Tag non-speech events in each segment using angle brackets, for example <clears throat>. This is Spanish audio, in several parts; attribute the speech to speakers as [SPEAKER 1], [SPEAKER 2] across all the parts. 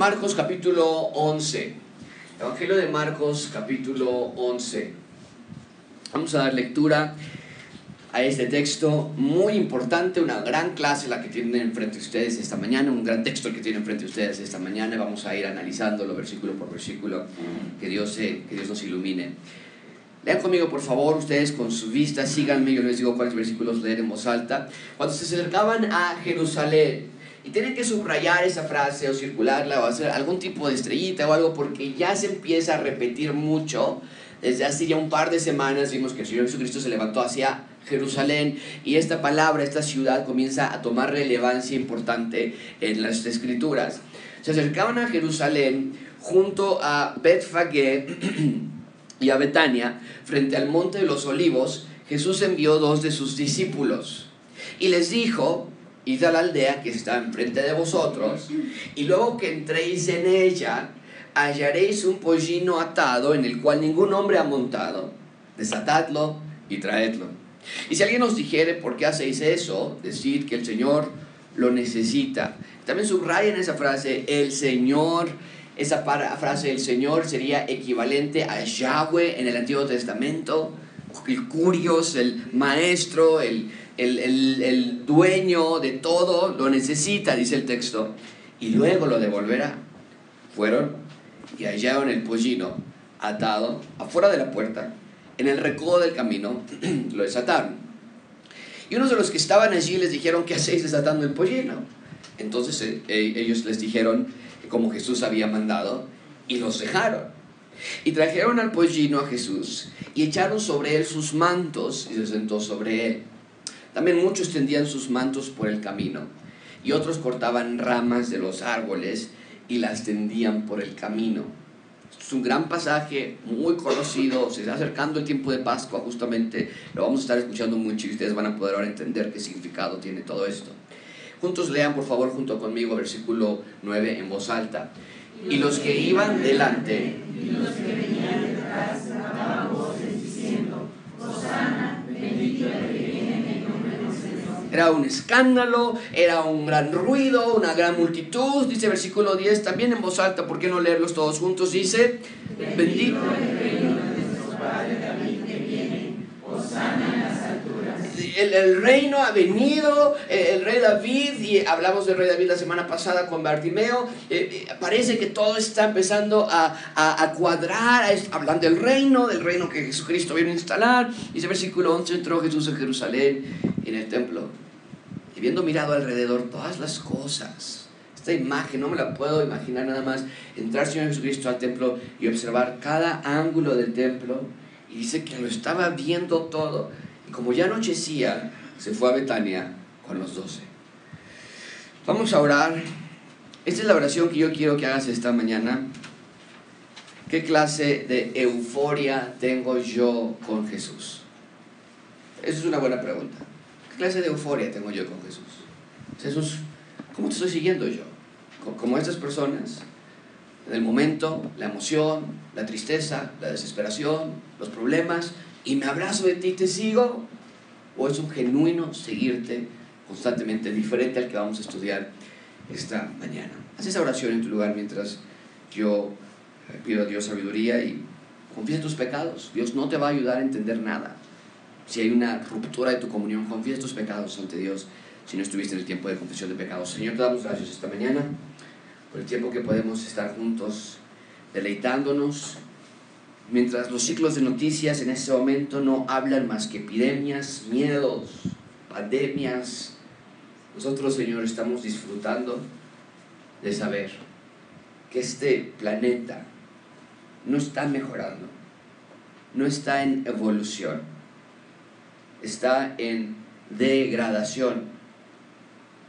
[SPEAKER 1] Marcos capítulo 11. Evangelio de Marcos capítulo 11. Vamos a dar lectura a este texto muy importante, una gran clase la que tienen enfrente de ustedes esta mañana, un gran texto que tienen enfrente de ustedes esta mañana. Vamos a ir analizándolo versículo por versículo. Que Dios, que Dios nos ilumine. Lean conmigo, por favor, ustedes con su vista, síganme, yo les digo cuáles versículos leer en voz alta. Cuando se acercaban a Jerusalén, y tienen que subrayar esa frase o circularla o hacer algún tipo de estrellita o algo porque ya se empieza a repetir mucho. Desde hace ya un par de semanas vimos que el Señor Jesucristo se levantó hacia Jerusalén y esta palabra, esta ciudad comienza a tomar relevancia importante en las escrituras. Se acercaban a Jerusalén junto a Betfagé y a Betania, frente al monte de los olivos, Jesús envió dos de sus discípulos y les dijo, id a la aldea que está enfrente de vosotros, y luego que entréis en ella, hallaréis un pollino atado en el cual ningún hombre ha montado. Desatadlo y traedlo. Y si alguien os dijere por qué hacéis eso, decid que el Señor lo necesita. También subrayen esa frase, el Señor esa frase el Señor sería equivalente a Yahweh en el Antiguo Testamento, el curios, el maestro, el, el, dueño de todo, lo necesita, dice el texto, y luego lo devolverá. Fueron y hallaron el pollino atado afuera de la puerta, en el recodo del camino, <clears throat> lo desataron. Y unos de los que estaban allí les dijeron, ¿qué hacéis desatando el pollino? Entonces eh, eh, ellos les dijeron, como Jesús había mandado, y los dejaron. Y trajeron al pollino a Jesús y echaron sobre él sus mantos y se sentó sobre él. También muchos tendían sus mantos por el camino y otros cortaban ramas de los árboles y las tendían por el camino. Es un gran pasaje, muy conocido, se está acercando el tiempo de Pascua justamente, lo vamos a estar escuchando mucho y ustedes van a poder ahora entender qué significado tiene todo esto. Juntos lean por favor junto conmigo versículo 9 en voz alta. Y los que iban delante y los que venían detrás Era un escándalo, era un gran ruido, una gran multitud. Dice versículo 10 también en voz alta, ¿por qué no leerlos todos juntos? Dice, bendito el reino de Padre David que viene, Hosanna el, reino ha venido, el, rey David, y hablamos del rey David la semana pasada con Bartimeo, eh, eh, parece que todo está empezando a, a, cuadrar, hablando del reino, del reino que Jesucristo viene a instalar. Dice versículo 11, entró Jesús en Jerusalén, en el templo, y viendo mirado alrededor todas las cosas, esta imagen, no me la puedo imaginar nada más, entrar Señor Jesucristo al templo y observar cada ángulo del templo, y dice que lo estaba viendo todo como ya anochecía, se fue a Betania con los doce. Vamos a orar. Esta es la oración que yo quiero que hagas esta mañana. ¿Qué clase de euforia tengo yo con Jesús? Esa es una buena pregunta. ¿Qué clase de euforia tengo yo con Jesús? Jesús, ¿cómo te estoy siguiendo yo? Como estas personas, en el momento, la emoción, la tristeza, la desesperación, los problemas, y me abrazo de ti y te sigo? ¿O es un genuino seguirte constantemente diferente al que vamos a estudiar esta mañana? Haz esa oración en tu lugar mientras yo eh, pido a Dios sabiduría y confiesa tus pecados. Dios no te va a ayudar a entender nada. Si hay una ruptura de tu comunión, confiesa tus pecados ante Dios si no estuviste en el tiempo de confesión de pecados. Señor, te damos gracias esta mañana por el tiempo que podemos estar juntos deleitándonos mientras los ciclos de noticias en este momento no hablan más que epidemias, miedos, pandemias, nosotros, Señor, estamos disfrutando de saber que este planeta no está mejorando, no está en evolución, está en degradación.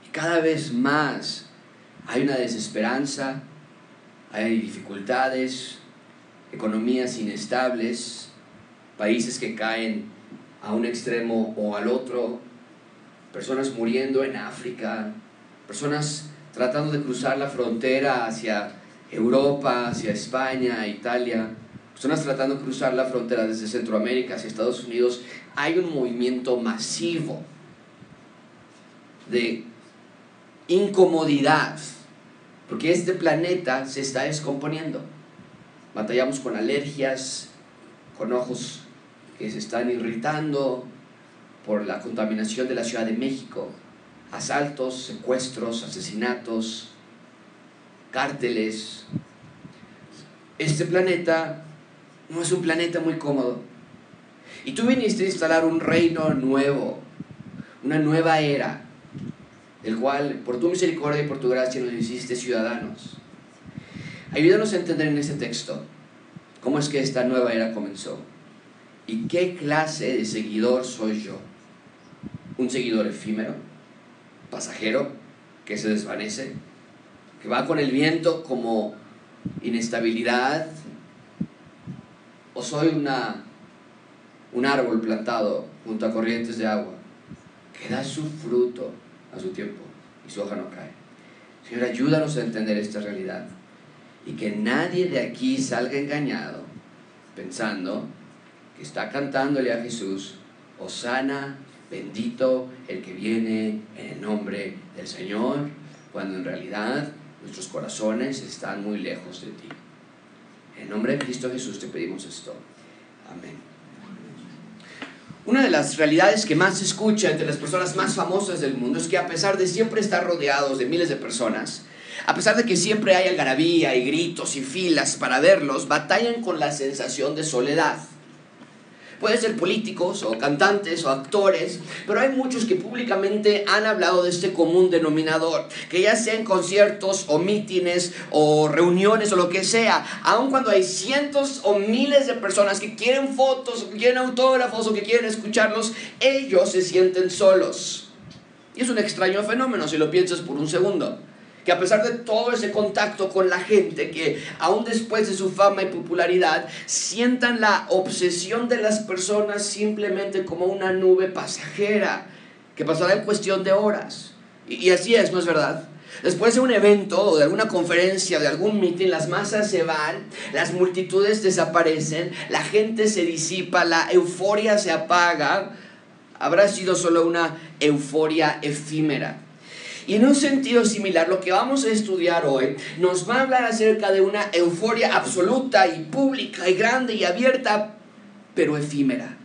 [SPEAKER 1] Y cada vez más hay una desesperanza, hay dificultades, economías inestables, países que caen a un extremo o al otro, personas muriendo en África, personas tratando de cruzar la frontera hacia Europa, hacia España, Italia, personas tratando de cruzar la frontera desde Centroamérica hacia Estados Unidos, hay un movimiento masivo de incomodidad Porque este planeta se está descomponiendo. Batallamos con alergias, con ojos que se están irritando por la contaminación de la Ciudad de México, asaltos, secuestros, asesinatos, cárteles. Este planeta no es un planeta muy cómodo. Y tú viniste a instalar un reino nuevo, una nueva era, del cual por tu misericordia y por tu gracia nos hiciste ciudadanos. Ayúdanos a entender en este texto cómo es que esta nueva era comenzó y qué clase de seguidor soy yo. Un seguidor efímero, pasajero, que se desvanece, que va con el viento como inestabilidad, o soy una, un árbol plantado junto a corrientes de agua que da su fruto a su tiempo y su hoja no cae. Señor, ayúdanos a entender esta realidad y que nadie de aquí salga engañado pensando que está cantándole a Jesús, Osana, bendito el que viene en el nombre del Señor, cuando en realidad nuestros corazones están muy lejos de ti. En nombre de Cristo Jesús te pedimos esto. Amén. Una de las realidades que más se escucha entre las personas más famosas del mundo es que a pesar de siempre estar rodeados de miles de personas, a pesar de que siempre hay algarabía y gritos y filas para verlos, batallan con la sensación de soledad. Pueden ser políticos o cantantes o actores, pero hay muchos que públicamente han hablado de este común denominador, que ya sea en conciertos o mítines o reuniones o lo que sea, aun cuando hay cientos o miles de personas que quieren fotos, que quieren autógrafos o que quieren escucharlos, ellos se sienten solos. Y es un extraño fenómeno si lo piensas por un segundo que a pesar de todo ese contacto con la gente, que aún después de su fama y popularidad, sientan la obsesión de las personas simplemente como una nube pasajera, que pasará en cuestión de horas. Y, así es, ¿no es verdad? Después de un evento o de alguna conferencia, de algún meeting, las masas se van, las multitudes desaparecen, la gente se disipa, la euforia se apaga. Habrá sido solo una euforia efímera. Y en un sentido similar, lo que vamos a estudiar hoy nos va a hablar acerca de una euforia absoluta y pública y grande y abierta, pero efímera.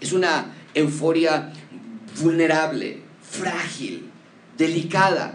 [SPEAKER 1] Es una euforia vulnerable, frágil, delicada.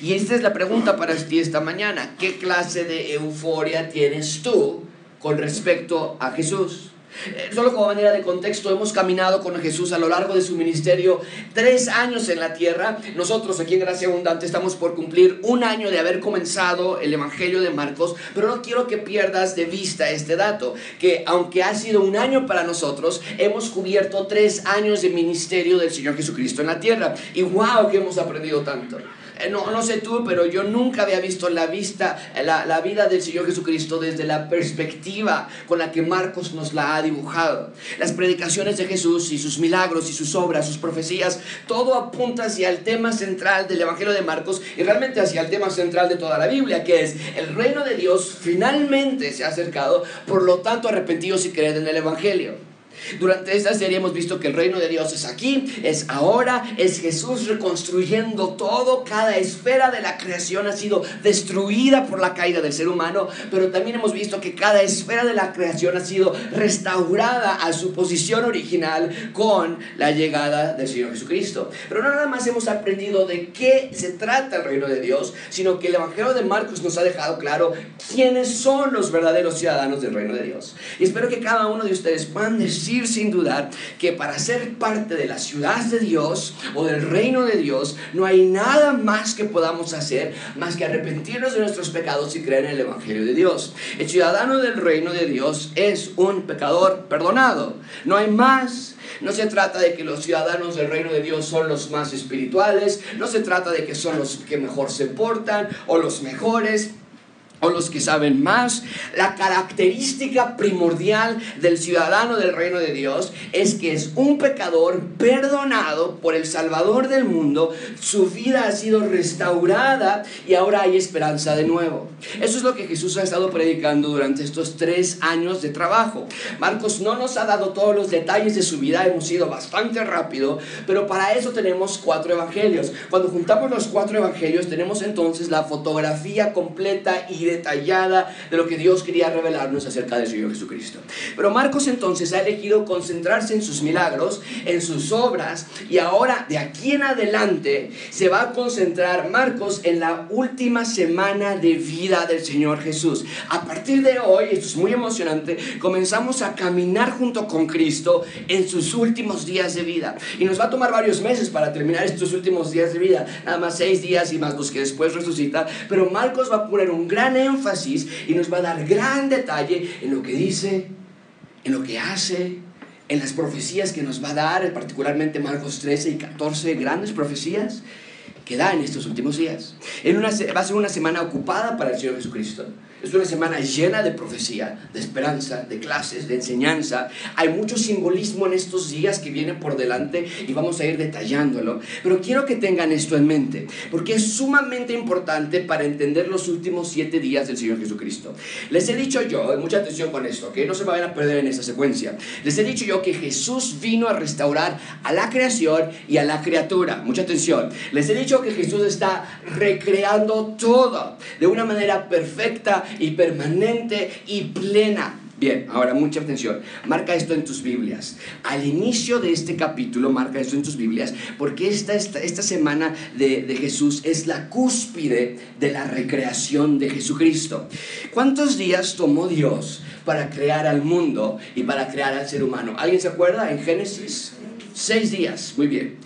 [SPEAKER 1] Y esta es la pregunta para ti esta mañana. ¿Qué clase de euforia tienes tú con respecto a Jesús? Eh, solo como manera de contexto, hemos caminado con Jesús a lo largo de su ministerio tres años en la tierra. Nosotros aquí en Gracia Abundante estamos por cumplir un año de haber comenzado el Evangelio de Marcos, pero no quiero que pierdas de vista este dato, que aunque ha sido un año para nosotros, hemos cubierto tres años de ministerio del Señor Jesucristo en la tierra. Y wow, que hemos aprendido tanto. Eh, no, no sé tú, pero yo nunca había visto la, vista, la, la vida del Señor Jesucristo desde la perspectiva con la que Marcos nos la ha dibujado. Las predicaciones de Jesús y sus milagros y sus obras, sus profecías, todo apunta hacia el tema central del Evangelio de Marcos y realmente hacia el tema central de toda la Biblia, que es el reino de Dios finalmente se ha acercado, por lo tanto arrepentidos y creed en el Evangelio. Durante esta serie hemos visto que el reino de Dios es aquí, es ahora, es Jesús reconstruyendo todo, cada esfera de la creación ha sido destruida por la caída del ser humano, pero también hemos visto que cada esfera de la creación ha sido restaurada a su posición original con la llegada del Señor Jesucristo. Pero no nada más hemos aprendido de qué se trata el reino de Dios, sino que el Evangelio de Marcos nos ha dejado claro quiénes son los verdaderos ciudadanos del reino de Dios. Y espero que cada uno de ustedes puedan decir sin dudar que para ser parte de la ciudad de Dios o del reino de Dios no hay nada más que podamos hacer más que arrepentirnos de nuestros pecados y creer en el Evangelio de Dios. El ciudadano del reino de Dios es un pecador perdonado. No hay más. No se trata de que los ciudadanos del reino de Dios son los más espirituales, no se trata de que son los que mejor se portan o los mejores. O los que saben más, la característica primordial del ciudadano del reino de Dios es que es un pecador perdonado por el Salvador del mundo, su vida ha sido restaurada y ahora hay esperanza de nuevo. Eso es lo que Jesús ha estado predicando durante estos tres años de trabajo. Marcos no nos ha dado todos los detalles de su vida, hemos ido bastante rápido, pero para eso tenemos cuatro evangelios. Cuando juntamos los cuatro evangelios tenemos entonces la fotografía completa y detallada de lo que Dios quería revelarnos acerca del Señor Jesucristo. Pero Marcos entonces ha elegido concentrarse en sus milagros, en sus obras, y ahora de aquí en adelante se va a concentrar Marcos en la última semana de vida del Señor Jesús. A partir de hoy, esto es muy emocionante, comenzamos a caminar junto con Cristo en sus últimos días de vida. Y nos va a tomar varios meses para terminar estos últimos días de vida, nada más seis días y más los que después resucita, pero Marcos va a poner un gran énfasis y nos va a dar gran detalle en lo que dice, en lo que hace, en las profecías que nos va a dar, particularmente Marcos 13 y 14, grandes profecías que da en estos últimos días. En va a ser una semana ocupada para el Señor Jesucristo. Es una semana llena de profecía, de esperanza, de clases, de enseñanza. Hay mucho simbolismo en estos días que vienen por delante y vamos a ir detallándolo. Pero quiero que tengan esto en mente, porque es sumamente importante para entender los últimos siete días del Señor Jesucristo. Les he dicho yo, mucha atención con esto, que no se vayan a perder en esta secuencia. Les he dicho yo que Jesús vino a restaurar a la creación y a la criatura. Mucha atención. Les he dicho que Jesús está recreando todo de una manera perfecta y permanente y plena. Bien, ahora mucha atención. Marca esto en tus Biblias. Al inicio de este capítulo, marca esto en tus Biblias, porque esta, esta, esta semana de, de, Jesús es la cúspide de la recreación de Jesucristo. ¿Cuántos días tomó Dios para crear al mundo y para crear al ser humano? ¿Alguien se acuerda? En Génesis, seis días. Muy bien.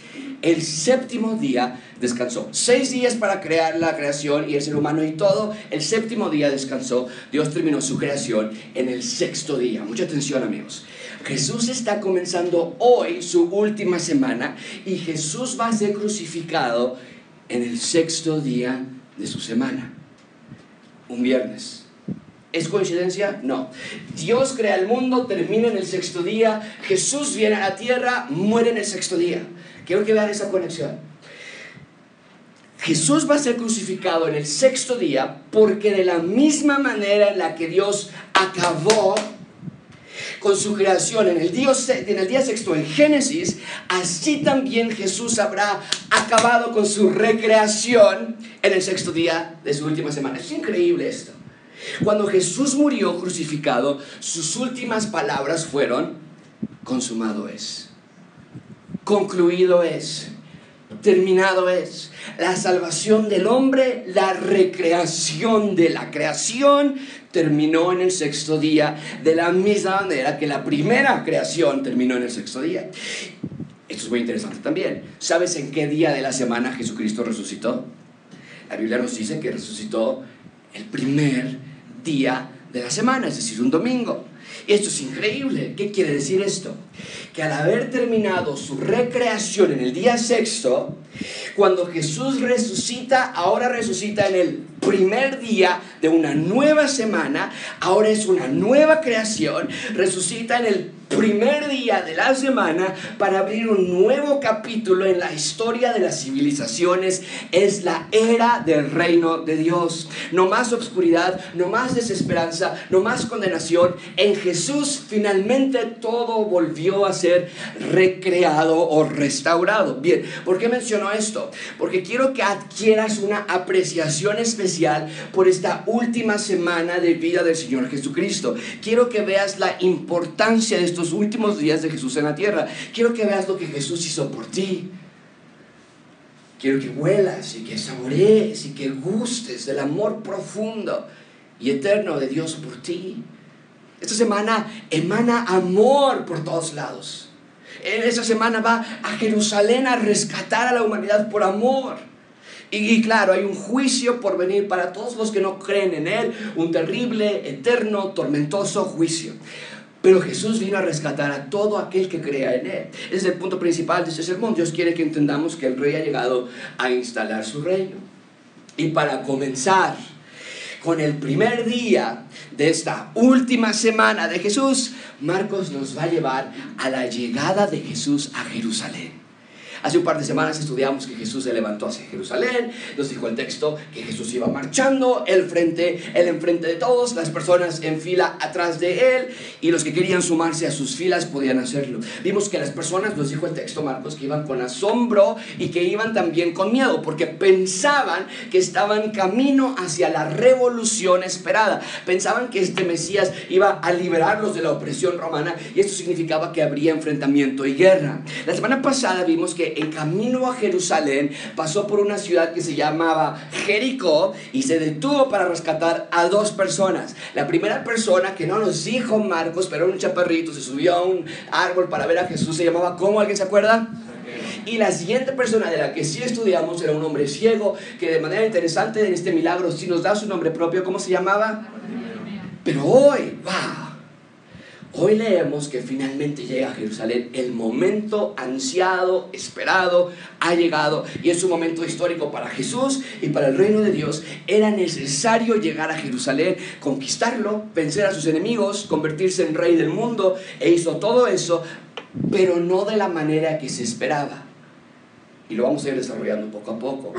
[SPEAKER 1] El séptimo día descansó. Seis días para crear la creación y el ser humano y todo. El séptimo día descansó. Dios terminó su creación en el sexto día. Mucha atención amigos. Jesús está comenzando hoy su última semana y Jesús va a ser crucificado en el sexto día de su semana. Un viernes. ¿Es coincidencia? No. Dios crea el mundo, termina en el sexto día, Jesús viene a la tierra, muere en el sexto día. Quiero que vean esa conexión. Jesús va a ser crucificado en el sexto día porque de la misma manera en la que Dios acabó con su creación en el, día, sexto en Génesis, así también Jesús habrá acabado con su recreación en el sexto día de su última semana. Es increíble esto. Cuando Jesús murió crucificado, sus últimas palabras fueron, consumado es, concluido es, terminado es. La salvación del hombre, la recreación de la creación, terminó en el sexto día, de la misma manera que la primera creación terminó en el sexto día. Esto es muy interesante también. ¿Sabes en qué día de la semana Jesucristo resucitó? La Biblia nos dice que resucitó el primer día de la semana, es decir, un domingo. Esto es increíble. ¿Qué quiere decir esto? Que al haber terminado su recreación en el día sexto, cuando Jesús resucita, ahora resucita en el primer día de una nueva semana, ahora es una nueva creación, resucita en el primer día de la semana para abrir un nuevo capítulo en la historia de las civilizaciones. Es la era del reino de Dios. No más obscuridad, no más desesperanza, no más condenación. En Jesús finalmente todo volvió a ser recreado o restaurado. Bien, ¿por qué menciono esto? Porque quiero que adquieras una apreciación especial por esta última semana de vida del Señor Jesucristo. Quiero que veas la importancia de estos últimos días de Jesús en la tierra. Quiero que veas lo que Jesús hizo por ti. Quiero que huelas y que saborees y que gustes del amor profundo y eterno de Dios por ti. Esta semana emana amor por todos lados. En esta semana va a Jerusalén a rescatar a la humanidad por amor. Y, y, claro, hay un juicio por venir para todos los que no creen en Él, un terrible, eterno, tormentoso juicio. Pero Jesús vino a rescatar a todo aquel que crea en Él. Ese es el punto principal de este sermón. Dios quiere que entendamos que el rey ha llegado a instalar su reino. Y para comenzar con el primer día de esta última semana de Jesús, Marcos nos va a llevar a la llegada de Jesús a Jerusalén. Hace un par de semanas estudiamos que Jesús se levantó hacia Jerusalén, nos dijo el texto que Jesús iba marchando, él frente, él enfrente de todos, las personas en fila atrás de él y los que querían sumarse a sus filas podían hacerlo. Vimos que las personas, nos dijo el texto Marcos, que iban con asombro y que iban también con miedo porque pensaban que estaban camino hacia la revolución esperada. Pensaban que este Mesías iba a liberarlos de la opresión romana y esto significaba que habría enfrentamiento y guerra. La semana pasada vimos que en camino a Jerusalén pasó por una ciudad que se llamaba Jericó y se detuvo para rescatar a dos personas. La primera persona que no nos dijo Marcos, pero era un chaparrito, se subió a un árbol para ver a Jesús, se llamaba ¿cómo? ¿Alguien se acuerda? Y la siguiente persona de la que sí estudiamos era un hombre ciego que de manera interesante en este milagro sí nos da su nombre propio. ¿Cómo se llamaba? Pero hoy, wow Hoy leemos que finalmente llega a Jerusalén. El momento ansiado, esperado, ha llegado y es un momento histórico para Jesús y para el reino de Dios. Era necesario llegar a Jerusalén, conquistarlo, vencer a sus enemigos, convertirse en rey del mundo e hizo todo eso, pero no de la manera que se esperaba. Y lo vamos a ir desarrollando poco a poco.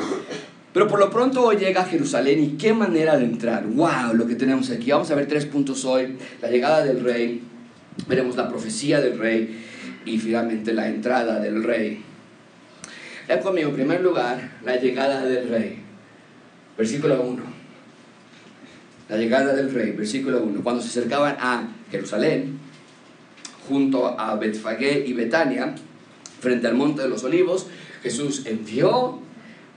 [SPEAKER 1] Pero por lo pronto hoy llega a Jerusalén y qué manera de entrar. ¡Wow! Lo que tenemos aquí. Vamos a ver tres puntos hoy. La llegada del rey, veremos la profecía del rey y finalmente la entrada del rey. Vean conmigo, en primer lugar, la llegada del rey. Versículo 1. La llegada del rey, versículo 1. Cuando se acercaban a Jerusalén, junto a Betfagé y Betania, frente al monte de los olivos, Jesús envió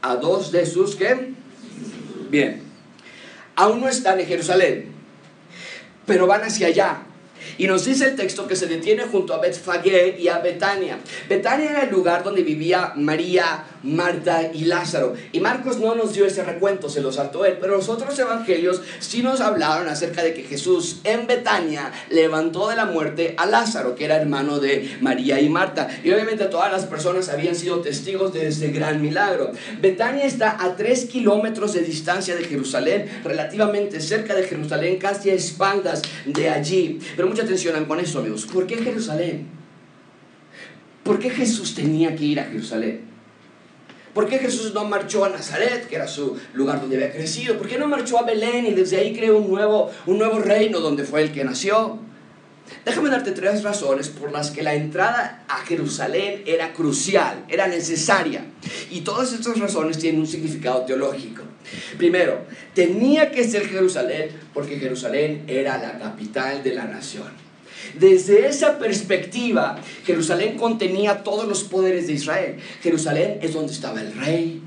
[SPEAKER 1] a dos de sus que... Bien, aún no están en Jerusalén, pero van hacia allá y nos dice el texto que se detiene junto a Betfagé y a Betania. Betania era el lugar donde vivía María, Marta y Lázaro. Y Marcos no nos dio ese recuento, se lo saltó él. Pero los otros evangelios sí nos hablaron acerca de que Jesús en Betania levantó de la muerte a Lázaro, que era hermano de María y Marta. Y obviamente todas las personas habían sido testigos de ese gran milagro. Betania está a tres kilómetros de distancia de Jerusalén, relativamente cerca de Jerusalén, casi a espaldas de allí. Pero mucha atención con eso, amigos. ¿Por qué Jerusalén? ¿Por qué Jesús tenía que ir a Jerusalén? ¿Por qué Jesús no marchó a Nazaret, que era su lugar donde había crecido? ¿Por qué no marchó a Belén y desde ahí creó un nuevo, un nuevo reino donde fue el que nació? Déjame darte tres razones por las que la entrada a Jerusalén era crucial, era necesaria. Y todas estas razones tienen un significado teológico. Primero, tenía que ser Jerusalén porque Jerusalén era la capital de la nación. Desde esa perspectiva, Jerusalén contenía todos los poderes de Israel. Jerusalén es donde estaba el rey.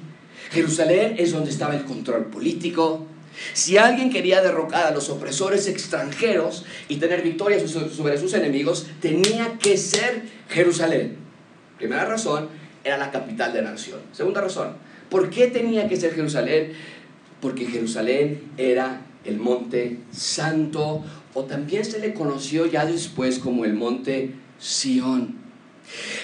[SPEAKER 1] Jerusalén es donde estaba el control político. Si alguien quería derrocar a los opresores extranjeros y tener victoria sobre sus enemigos, tenía que ser Jerusalén. Primera razón, era la capital de la nación. Segunda razón, ¿por qué tenía que ser Jerusalén? Porque Jerusalén era el monte santo o también se le conoció ya después como el monte Sión.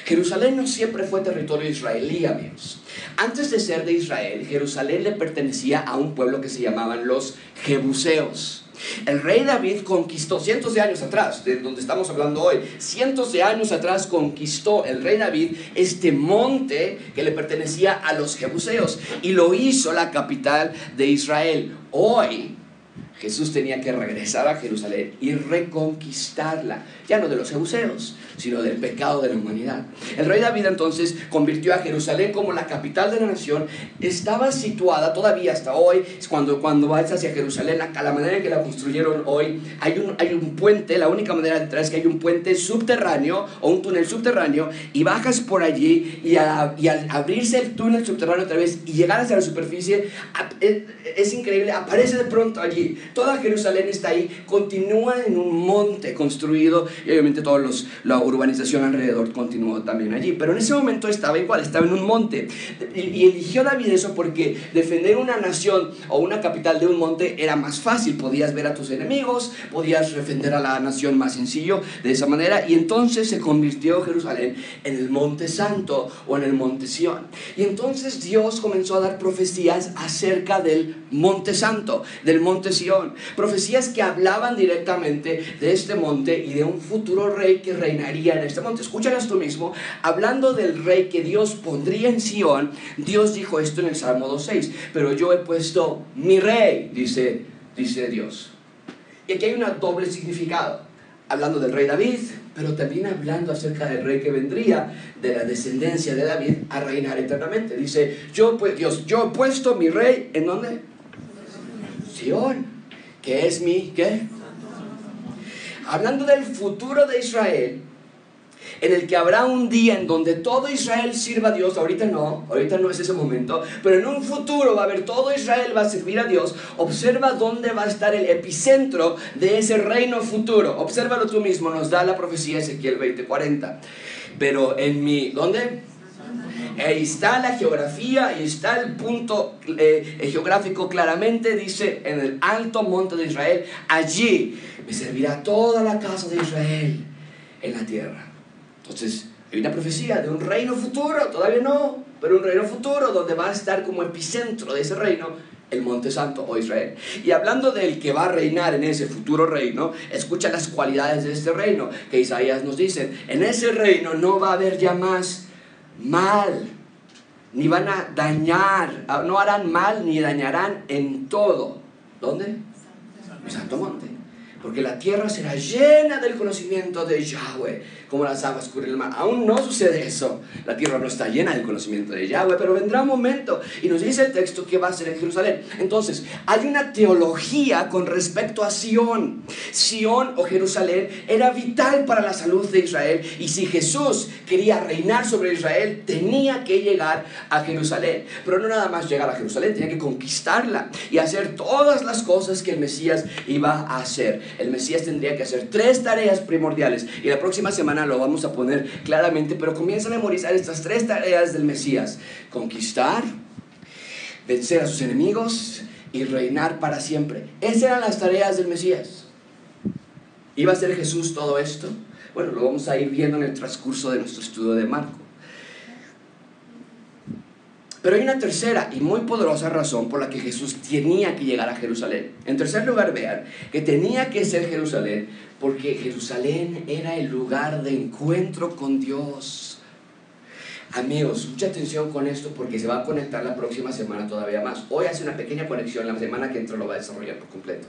[SPEAKER 1] Jerusalén no siempre fue territorio israelí, amigos. Antes de ser de Israel, Jerusalén le pertenecía a un pueblo que se llamaban los Jebuseos. El rey David conquistó cientos de años atrás, de donde estamos hablando hoy, cientos de años atrás conquistó el rey David este monte que le pertenecía a los Jebuseos y lo hizo la capital de Israel. Hoy Jesús tenía que regresar a Jerusalén y reconquistarla, ya no de los jebuseos, sino del pecado de la humanidad. El rey David entonces convirtió a Jerusalén como la capital de la nación. Estaba situada todavía hasta hoy, cuando, cuando vas hacia Jerusalén, a la manera en que la construyeron hoy, hay un, hay un puente, la única manera de entrar es que hay un puente subterráneo o un túnel subterráneo y bajas por allí y, y al abrirse el túnel subterráneo otra vez y llegar hacia la superficie, es increíble, aparece de pronto allí Toda Jerusalén está ahí, continúa en un monte construido y obviamente toda la urbanización alrededor continuó también allí. Pero en ese momento estaba igual, estaba en un monte. Y, eligió David eso porque defender una nación o una capital de un monte era más fácil. Podías ver a tus enemigos, podías defender a la nación más sencillo de esa manera. Y entonces se convirtió Jerusalén en el monte santo o en el monte Sión. Y entonces Dios comenzó a dar profecías acerca del monte santo, del monte Sión. Profecías que hablaban directamente de este monte y de un futuro rey que reinaría en este monte. Escúchalas tú mismo. Hablando del rey que Dios pondría en Sión, Dios dijo esto en el Salmo 2.6. Pero yo he puesto mi rey, dice, dice Dios. Y aquí hay un doble significado. Hablando del rey David, pero también hablando acerca del rey que vendría, de la descendencia de David, a reinar eternamente. Dice, yo pues, Dios, yo he puesto mi rey, ¿en dónde? Sion, que es mi, ¿qué? Hablando del futuro de Israel, en el que habrá un día en donde todo Israel sirva a Dios, ahorita no, ahorita no es ese momento, pero en un futuro va a haber todo Israel va a servir a Dios, observa dónde va a estar el epicentro de ese reino futuro, obsérvalo tú mismo, nos da la profecía Ezequiel 20:40, pero en mi, ¿dónde? Ahí está la geografía, ahí está el punto eh, geográfico claramente, dice en el alto monte de Israel, allí me servirá toda la casa de Israel en la tierra. Entonces, hay una profecía de un reino futuro, todavía no, pero un reino futuro donde va a estar como epicentro de ese reino el Monte Santo o Israel. Y hablando del que va a reinar en ese futuro reino, escucha las cualidades de este reino que Isaías nos dice. En ese reino no va a haber ya más mal, ni van a dañar, no harán mal ni dañarán en todo. ¿Dónde? Santo Monte. Porque la tierra será llena del conocimiento de Yahweh como las aguas cubren el mar. Aún no sucede eso. La tierra no está llena del conocimiento de Yahweh, pero vendrá un momento y nos dice el texto que va a ser en Jerusalén. Entonces, hay una teología con respecto a Sión. Sión o Jerusalén era vital para la salud de Israel y si Jesús quería reinar sobre Israel, tenía que llegar a Jerusalén. Pero no nada más llegar a Jerusalén, tenía que conquistarla y hacer todas las cosas que el Mesías iba a hacer. El Mesías tendría que hacer tres tareas primordiales y la próxima semana lo vamos a poner claramente, pero comienza a memorizar estas tres tareas del Mesías. Conquistar, vencer a sus enemigos y reinar para siempre. Esas eran las tareas del Mesías. ¿Iba a ser Jesús todo esto? Bueno, lo vamos a ir viendo en el transcurso de nuestro estudio de Marco. Pero hay una tercera y muy poderosa razón por la que Jesús tenía que llegar a Jerusalén. En tercer lugar, vean que tenía que ser Jerusalén porque Jerusalén era el lugar de encuentro con Dios. Amigos, mucha atención con esto porque se va a conectar la próxima semana todavía más. Hoy hace una pequeña conexión, la semana que entra lo va a desarrollar por completo.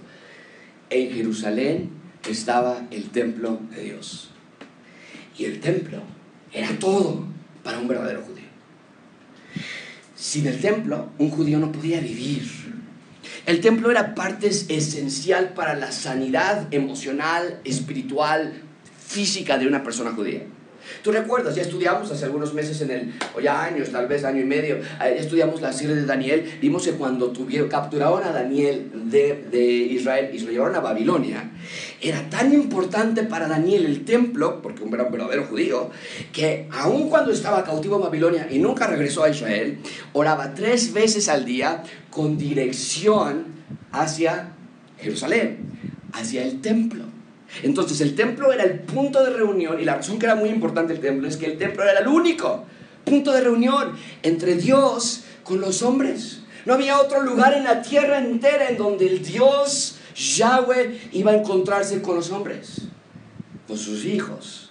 [SPEAKER 1] En Jerusalén estaba el templo de Dios. Y el templo era todo para un verdadero judío. Sin el templo, un judío no podía vivir. El templo era parte esencial para la sanidad emocional, espiritual, física de una persona judía. Tú recuerdas, ya estudiamos hace algunos meses en el, o ya años, tal vez año y medio, ya estudiamos la serie de Daniel, vimos que cuando tuvieron, capturaron a Daniel de, de Israel y lo llevaron a Babilonia, era tan importante para Daniel el templo, porque un verdadero judío, que aun cuando estaba cautivo en Babilonia y nunca regresó a Israel, oraba tres veces al día con dirección hacia Jerusalén, hacia el templo. Entonces el templo era el punto de reunión y la razón que era muy importante el templo es que el templo era el único punto de reunión entre Dios con los hombres. No había otro lugar en la tierra entera en donde el Dios Yahweh iba a encontrarse con los hombres, con sus hijos.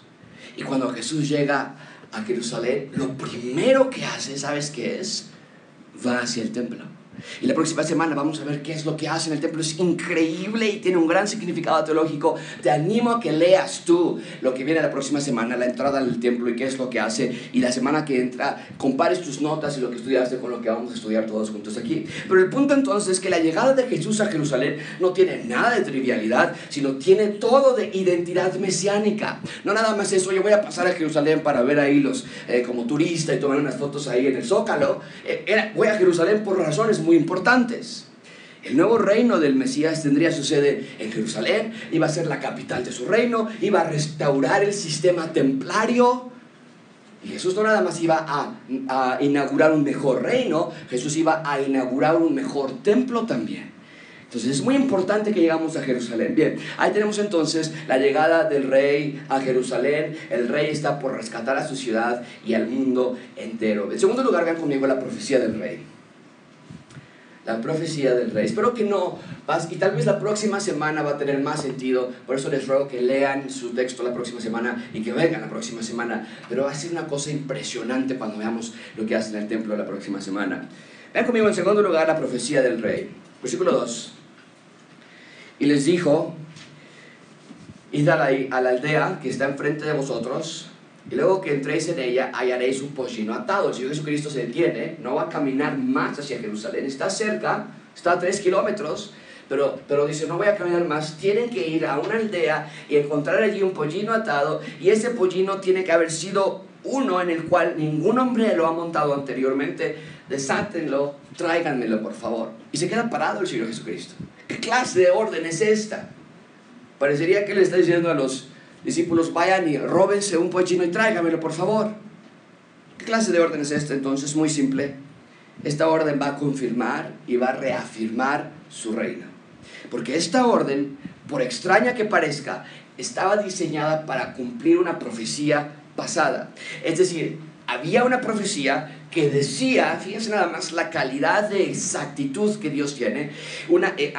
[SPEAKER 1] Y cuando Jesús llega a Jerusalén, lo primero que hace, ¿sabes qué es? Va hacia el templo. Y la próxima semana vamos a ver qué es lo que hace en el templo. Es increíble y tiene un gran significado teológico. Te animo a que leas tú lo que viene la próxima semana, la entrada al templo y qué es lo que hace. Y la semana que entra, compares tus notas y lo que estudiaste con lo que vamos a estudiar todos juntos aquí. Pero el punto entonces es que la llegada de Jesús a Jerusalén no tiene nada de trivialidad, sino tiene todo de identidad mesiánica. No nada más eso, yo voy a pasar a Jerusalén para ver ahí los, eh, como turista y tomar unas fotos ahí en el Zócalo. Eh, era, voy a Jerusalén por razones muy importantes. El nuevo reino del Mesías tendría su sede en Jerusalén, iba a ser la capital de su reino, iba a restaurar el sistema templario. Y Jesús no nada más iba a, a inaugurar un mejor reino, Jesús iba a inaugurar un mejor templo también. Entonces es muy importante que llegamos a Jerusalén. Bien, ahí tenemos entonces la llegada del rey a Jerusalén. El rey está por rescatar a su ciudad y al mundo entero. En segundo lugar, vean conmigo la profecía del rey. La profecía del rey. Espero que no, y tal vez la próxima semana va a tener más sentido. Por eso les ruego que lean su texto la próxima semana y que vengan la próxima semana. Pero va a ser una cosa impresionante cuando veamos lo que hace en el templo la próxima semana. Vean conmigo en segundo lugar la profecía del rey. Versículo 2. Y les dijo, id a la aldea que está enfrente de vosotros, y luego que entréis en ella hallaréis un pollino atado. El Señor Jesucristo se detiene, no va a caminar más hacia Jerusalén, está cerca, está a tres kilómetros, pero, pero dice, no voy a caminar más, tienen que ir a una aldea y encontrar allí un pollino atado, y ese pollino tiene que haber sido uno en el cual ningún hombre lo ha montado anteriormente, desátenlo, tráiganmelo por favor. Y se queda parado el Señor Jesucristo. ¿Qué clase de orden es esta? Parecería que le está diciendo a los discípulos, vayan y róbense un pochino y tráigamelo, por favor. ¿Qué clase de orden es esta? Entonces, muy simple. Esta orden va a confirmar y va a reafirmar su reino. Porque esta orden, por extraña que parezca, estaba diseñada para cumplir una profecía pasada. Es decir, había una profecía que decía, fíjense nada más la calidad de exactitud que Dios tiene, una eh,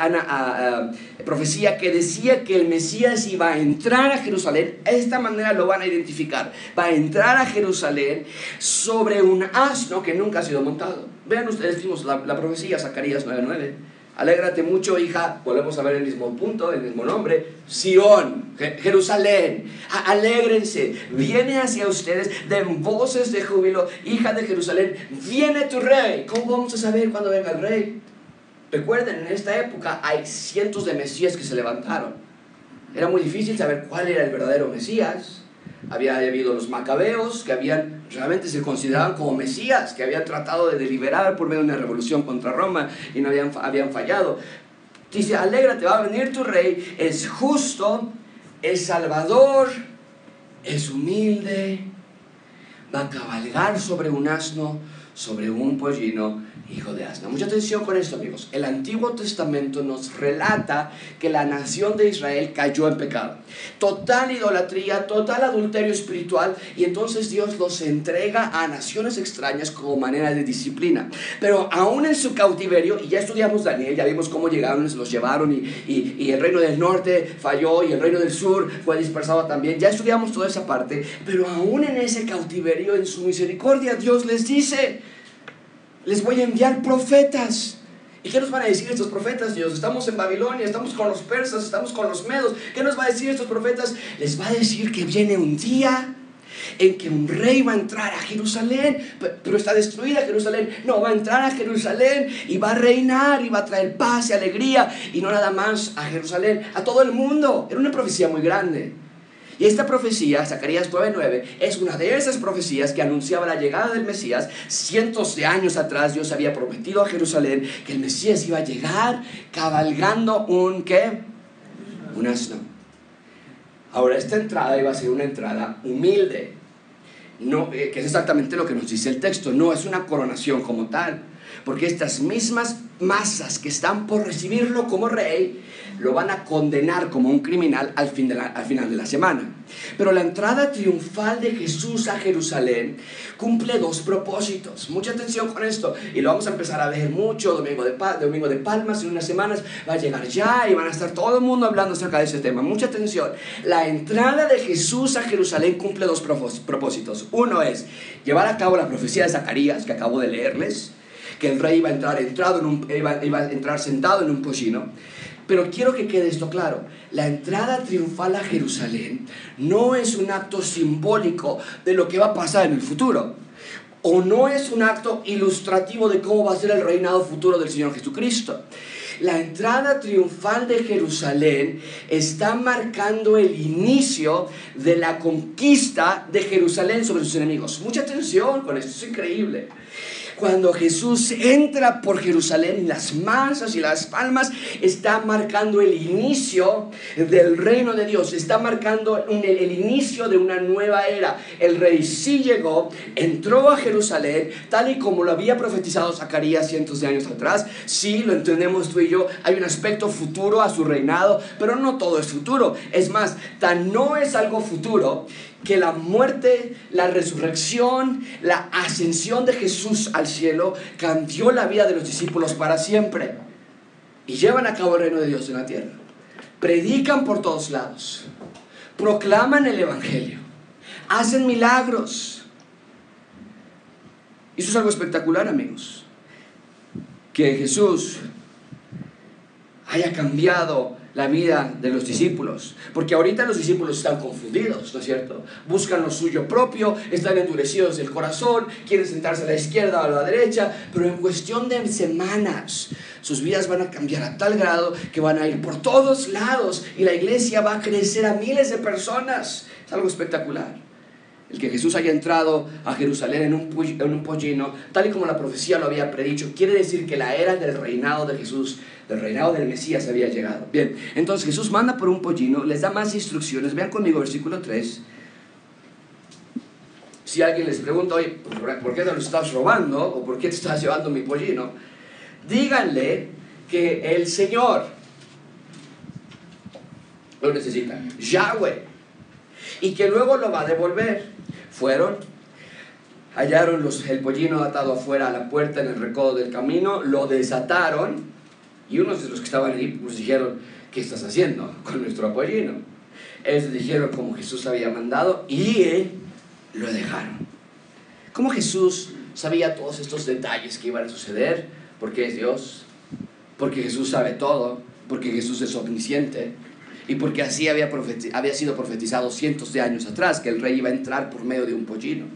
[SPEAKER 1] profecía que decía que el Mesías iba a entrar a Jerusalén, de esta manera lo van a identificar, va a entrar a Jerusalén sobre un asno que nunca ha sido montado. Vean ustedes, vimos la, la profecía, Zacarías 9.9 Alégrate mucho, hija. Volvemos a ver el mismo punto, el mismo nombre. Sión, Jerusalén. Alégrense. Viene hacia ustedes. Den voces de júbilo. Hija de Jerusalén, viene tu rey. ¿Cómo vamos a saber cuándo venga el rey? Recuerden, en esta época hay cientos de mesías que se levantaron. Era muy difícil saber cuál era el verdadero mesías había habido los macabeos que habían realmente se consideraban como mesías, que habían tratado de deliberar por medio de una revolución contra Roma y no habían, habían fallado. Dice, alégrate, va a venir tu rey, es justo, es salvador, es humilde, va a cabalgar sobre un asno, sobre un pollino hijo de asna. Mucha atención con esto, amigos. El Antiguo Testamento nos relata que la nación de Israel cayó en pecado. Total idolatría, total adulterio espiritual, y entonces Dios los entrega a naciones extrañas como manera de disciplina. Pero aún en su cautiverio, y ya estudiamos Daniel, ya vimos cómo llegaron, los llevaron, y, y el reino del norte falló, y el reino del sur fue dispersado también. Ya estudiamos toda esa parte, pero aún en ese cautiverio, en su misericordia, Dios les dice, les voy a enviar profetas. ¿Y qué nos van a decir estos profetas, Dios? Estamos en Babilonia, estamos con los persas, estamos con los medos. ¿Qué nos va a decir estos profetas? Les va a decir que viene un día en que un rey va a entrar a Jerusalén, pero está destruida Jerusalén. No, va a entrar a Jerusalén y va a reinar y va a traer paz y alegría. Y no nada más a Jerusalén, a todo el mundo. Era una profecía muy grande. Y esta profecía, Zacarías 9:9, es una de esas profecías que anunciaba la llegada del Mesías. Cientos de años atrás Dios había prometido a Jerusalén que el Mesías iba a llegar cabalgando un qué? Un asno. Ahora esta entrada iba a ser una entrada humilde. No, eh, que es exactamente lo que nos dice el texto. No es una coronación como tal. Porque estas mismas masas que están por recibirlo como rey lo van a condenar como un criminal al, fin al final de la semana. Pero la entrada triunfal de Jesús a Jerusalén cumple dos propósitos. Mucha atención con esto. Y lo vamos a empezar a ver mucho domingo de, domingo de Palmas. En unas semanas va a llegar ya y van a estar todo el mundo hablando acerca de ese tema. Mucha atención. La entrada de Jesús a Jerusalén cumple dos propósitos. Uno es llevar a cabo la profecía de Zacarías que acabo de leerles que el rey iba a entrar, entrado en un, iba, a entrar sentado en un pollino. Pero quiero que quede esto claro. La entrada triunfal a Jerusalén no es un acto simbólico de lo que va a pasar en el futuro. O no es un acto ilustrativo de cómo va a ser el reinado futuro del Señor Jesucristo. La entrada triunfal de Jerusalén está marcando el inicio de la conquista de Jerusalén sobre sus enemigos. Mucha atención con esto, es increíble. Cuando Jesús entra por Jerusalén, las masas y las palmas está marcando el inicio del reino de Dios, está marcando el, inicio de una nueva era. El rey sí llegó, entró a Jerusalén, tal y como lo había profetizado Zacarías cientos de años atrás. Sí, lo entendemos tú y yo, hay un aspecto futuro a su reinado, pero no todo es futuro. Es más, tan no es algo futuro que la muerte, la resurrección, la ascensión de Jesús al cielo cambió la vida de los discípulos para siempre. Y llevan a cabo el reino de Dios en la tierra. Predican por todos lados. Proclaman el Evangelio. Hacen milagros. Y eso es algo espectacular, amigos. Que Jesús haya cambiado la vida de los discípulos. Porque ahorita los discípulos están confundidos, ¿no es cierto? Buscan lo suyo propio, están endurecidos del corazón, quieren sentarse a la izquierda o a la derecha, pero en cuestión de semanas sus vidas van a cambiar a tal grado que van a ir por todos lados y la iglesia va a crecer a miles de personas. Es algo espectacular. El que Jesús haya entrado a Jerusalén en un, en un pollino, tal y como la profecía lo había predicho, quiere decir que la era del reinado de Jesús el reinado del Mesías había llegado. Bien, entonces Jesús manda por un pollino, les da más instrucciones. Vean conmigo versículo 3. Si alguien les pregunta, oye, ¿por qué te lo estás robando? ¿O por qué te estás llevando mi pollino? Díganle que el Señor lo necesita, Yahweh, y que luego lo va a devolver. Fueron, hallaron el pollino atado afuera a la puerta en el recodo del camino, lo desataron y unos de los que estaban ahí pues dijeron, ¿qué estás haciendo con nuestro apoyino? Ellos dijeron como Jesús había mandado y lo dejaron. ¿Cómo Jesús sabía todos estos detalles que iban a suceder? Porque es Dios, porque Jesús sabe todo, porque Jesús es omnisciente y porque así había, había sido profetizado cientos de años atrás que el rey iba a entrar por medio de un pollino.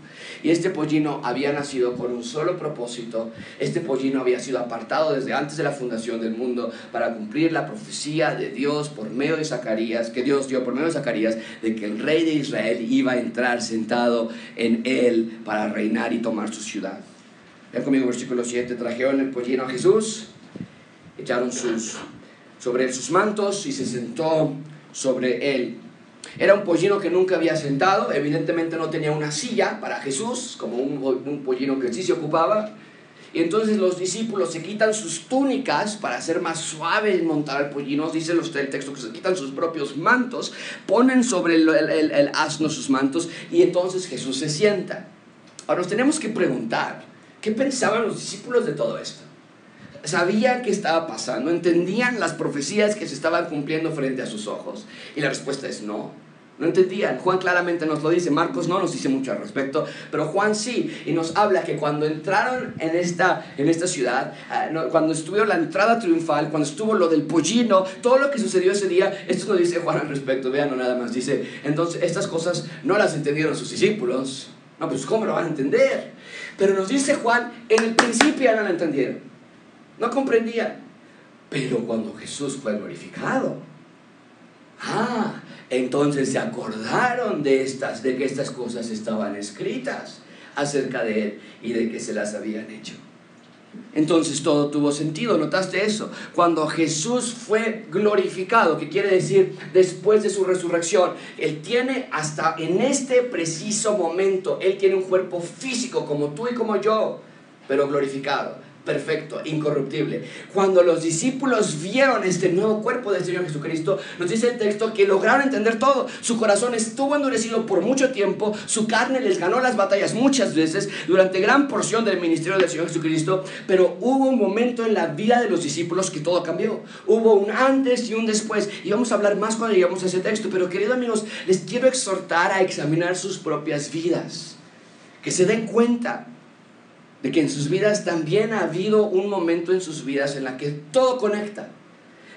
[SPEAKER 1] Y este pollino había nacido con un solo propósito. Este pollino había sido apartado desde antes de la fundación del mundo para cumplir la profecía de Dios por medio de Zacarías, que Dios dio por medio de Zacarías, de que el rey de Israel iba a entrar sentado en él para reinar y tomar su ciudad. Vean conmigo versículo 7, trajeron el pollino a Jesús, echaron sus, sobre sus mantos y se sentó sobre él. Era un pollino que nunca había sentado, evidentemente no tenía una silla para Jesús, como un, pollino que sí se ocupaba. Y entonces los discípulos se quitan sus túnicas para hacer más suave montar al pollino. Dice el texto que se quitan sus propios mantos, ponen sobre el, el, asno sus mantos y entonces Jesús se sienta. Ahora nos tenemos que preguntar, ¿qué pensaban los discípulos de todo esto? ¿Sabían qué estaba pasando? ¿Entendían las profecías que se estaban cumpliendo frente a sus ojos? Y la respuesta es no. No entendían. Juan claramente nos lo dice. Marcos no nos dice mucho al respecto, pero Juan sí. Y nos habla que cuando entraron en esta, en esta ciudad, ah, cuando estuvo la entrada triunfal, cuando estuvo lo del pollino, todo lo que sucedió ese día, esto nos dice Juan al respecto. Vean, no nada más. Dice, entonces estas cosas no las entendieron sus discípulos. No, pues ¿cómo lo van a entender? Pero nos dice Juan, en el principio ya no lo entendieron. No comprendían. Pero cuando Jesús fue glorificado, ah, entonces se acordaron de estas, de que estas cosas estaban escritas acerca de él y de que se las habían hecho. Entonces todo tuvo sentido, ¿notaste eso? Cuando Jesús fue glorificado, que quiere decir después de su resurrección, Él tiene hasta en este preciso momento, Él tiene un cuerpo físico como tú y como yo, pero glorificado perfecto, incorruptible. Cuando los discípulos vieron este nuevo cuerpo del Señor Jesucristo, nos dice el texto que lograron entender todo. Su corazón estuvo endurecido por mucho tiempo, su carne les ganó las batallas muchas veces durante gran porción del ministerio del Señor Jesucristo, pero hubo un momento en la vida de los discípulos que todo cambió. Hubo un antes y un después, y vamos a hablar más cuando lleguemos a ese texto, pero queridos amigos, les quiero exhortar a examinar sus propias vidas, que se den cuenta de que en sus vidas también ha habido un momento en sus vidas en la que todo conecta,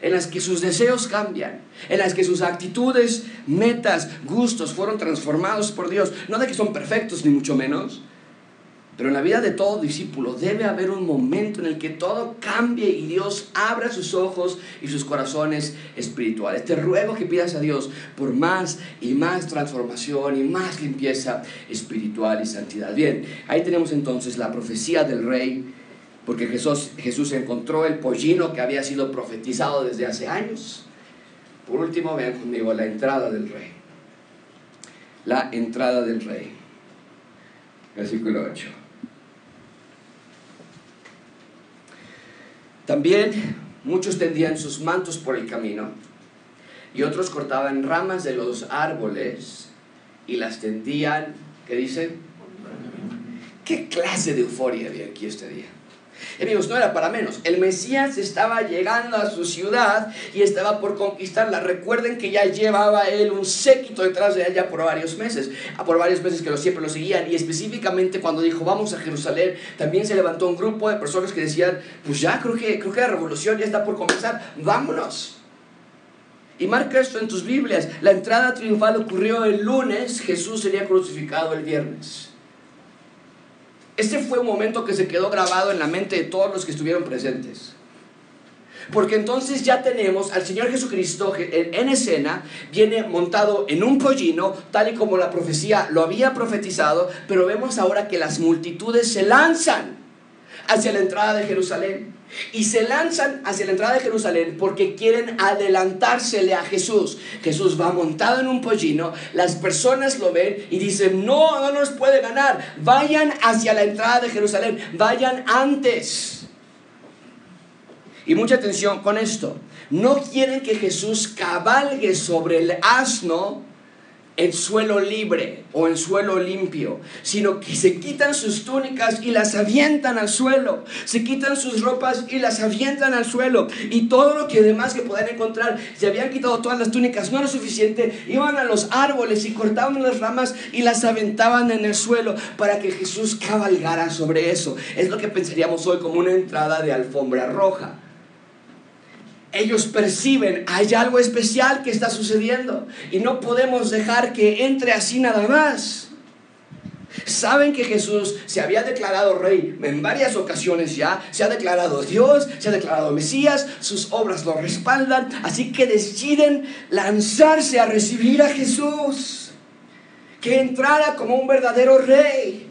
[SPEAKER 1] en las que sus deseos cambian, en las que sus actitudes, metas, gustos fueron transformados por Dios. No de que son perfectos, ni mucho menos, Pero en la vida de todo discípulo debe haber un momento en el que todo cambie y Dios abra sus ojos y sus corazones espirituales. Te ruego que pidas a Dios por más y más transformación y más limpieza espiritual y santidad. Bien, ahí tenemos entonces la profecía del rey, porque Jesús, Jesús encontró el pollino que había sido profetizado desde hace años. Por último, vean conmigo la entrada del rey. La entrada del rey. Versículo 8. También muchos tendían sus mantos por el camino y otros cortaban ramas de los árboles y las tendían, ¿qué dice? ¿Qué clase de euforia había aquí este día? Amigos, no era para menos. El Mesías estaba llegando a su ciudad y estaba por conquistarla. Recuerden que ya llevaba él un séquito detrás de ella por varios meses, por varios meses que lo, siempre lo seguían. Y específicamente cuando dijo vamos a Jerusalén, también se levantó un grupo de personas que decían, pues ya creo que, creo que la revolución ya está por comenzar, vámonos. Y marca esto en tus Biblias. La entrada triunfal ocurrió el lunes, Jesús sería crucificado el viernes. Este fue un momento que se quedó grabado en la mente de todos los que estuvieron presentes. Porque entonces ya tenemos al Señor Jesucristo en escena, viene montado en un pollino, tal y como la profecía lo había profetizado, pero vemos ahora que las multitudes se lanzan hacia la entrada de Jerusalén. Y se lanzan hacia la entrada de Jerusalén porque quieren adelantársele a Jesús. Jesús va montado en un pollino, las personas lo ven y dicen, no, no nos puede ganar, vayan hacia la entrada de Jerusalén, vayan antes. Y mucha atención con esto, no quieren que Jesús cabalgue sobre el asno en suelo libre o en suelo limpio, sino que se quitan sus túnicas y las avientan al suelo, se quitan sus ropas y las avientan al suelo, y todo lo que demás que puedan encontrar, se habían quitado todas las túnicas, no era suficiente, iban a los árboles y cortaban las ramas y las aventaban en el suelo para que Jesús cabalgara sobre eso. Es lo que pensaríamos hoy como una entrada de alfombra roja ellos perciben, hay algo especial que está sucediendo y no podemos dejar que entre así nada más. Saben que Jesús se había declarado rey en varias ocasiones ya, se ha declarado Dios, se ha declarado Mesías, sus obras lo respaldan, así que deciden lanzarse a recibir a Jesús, que entrara como un verdadero rey.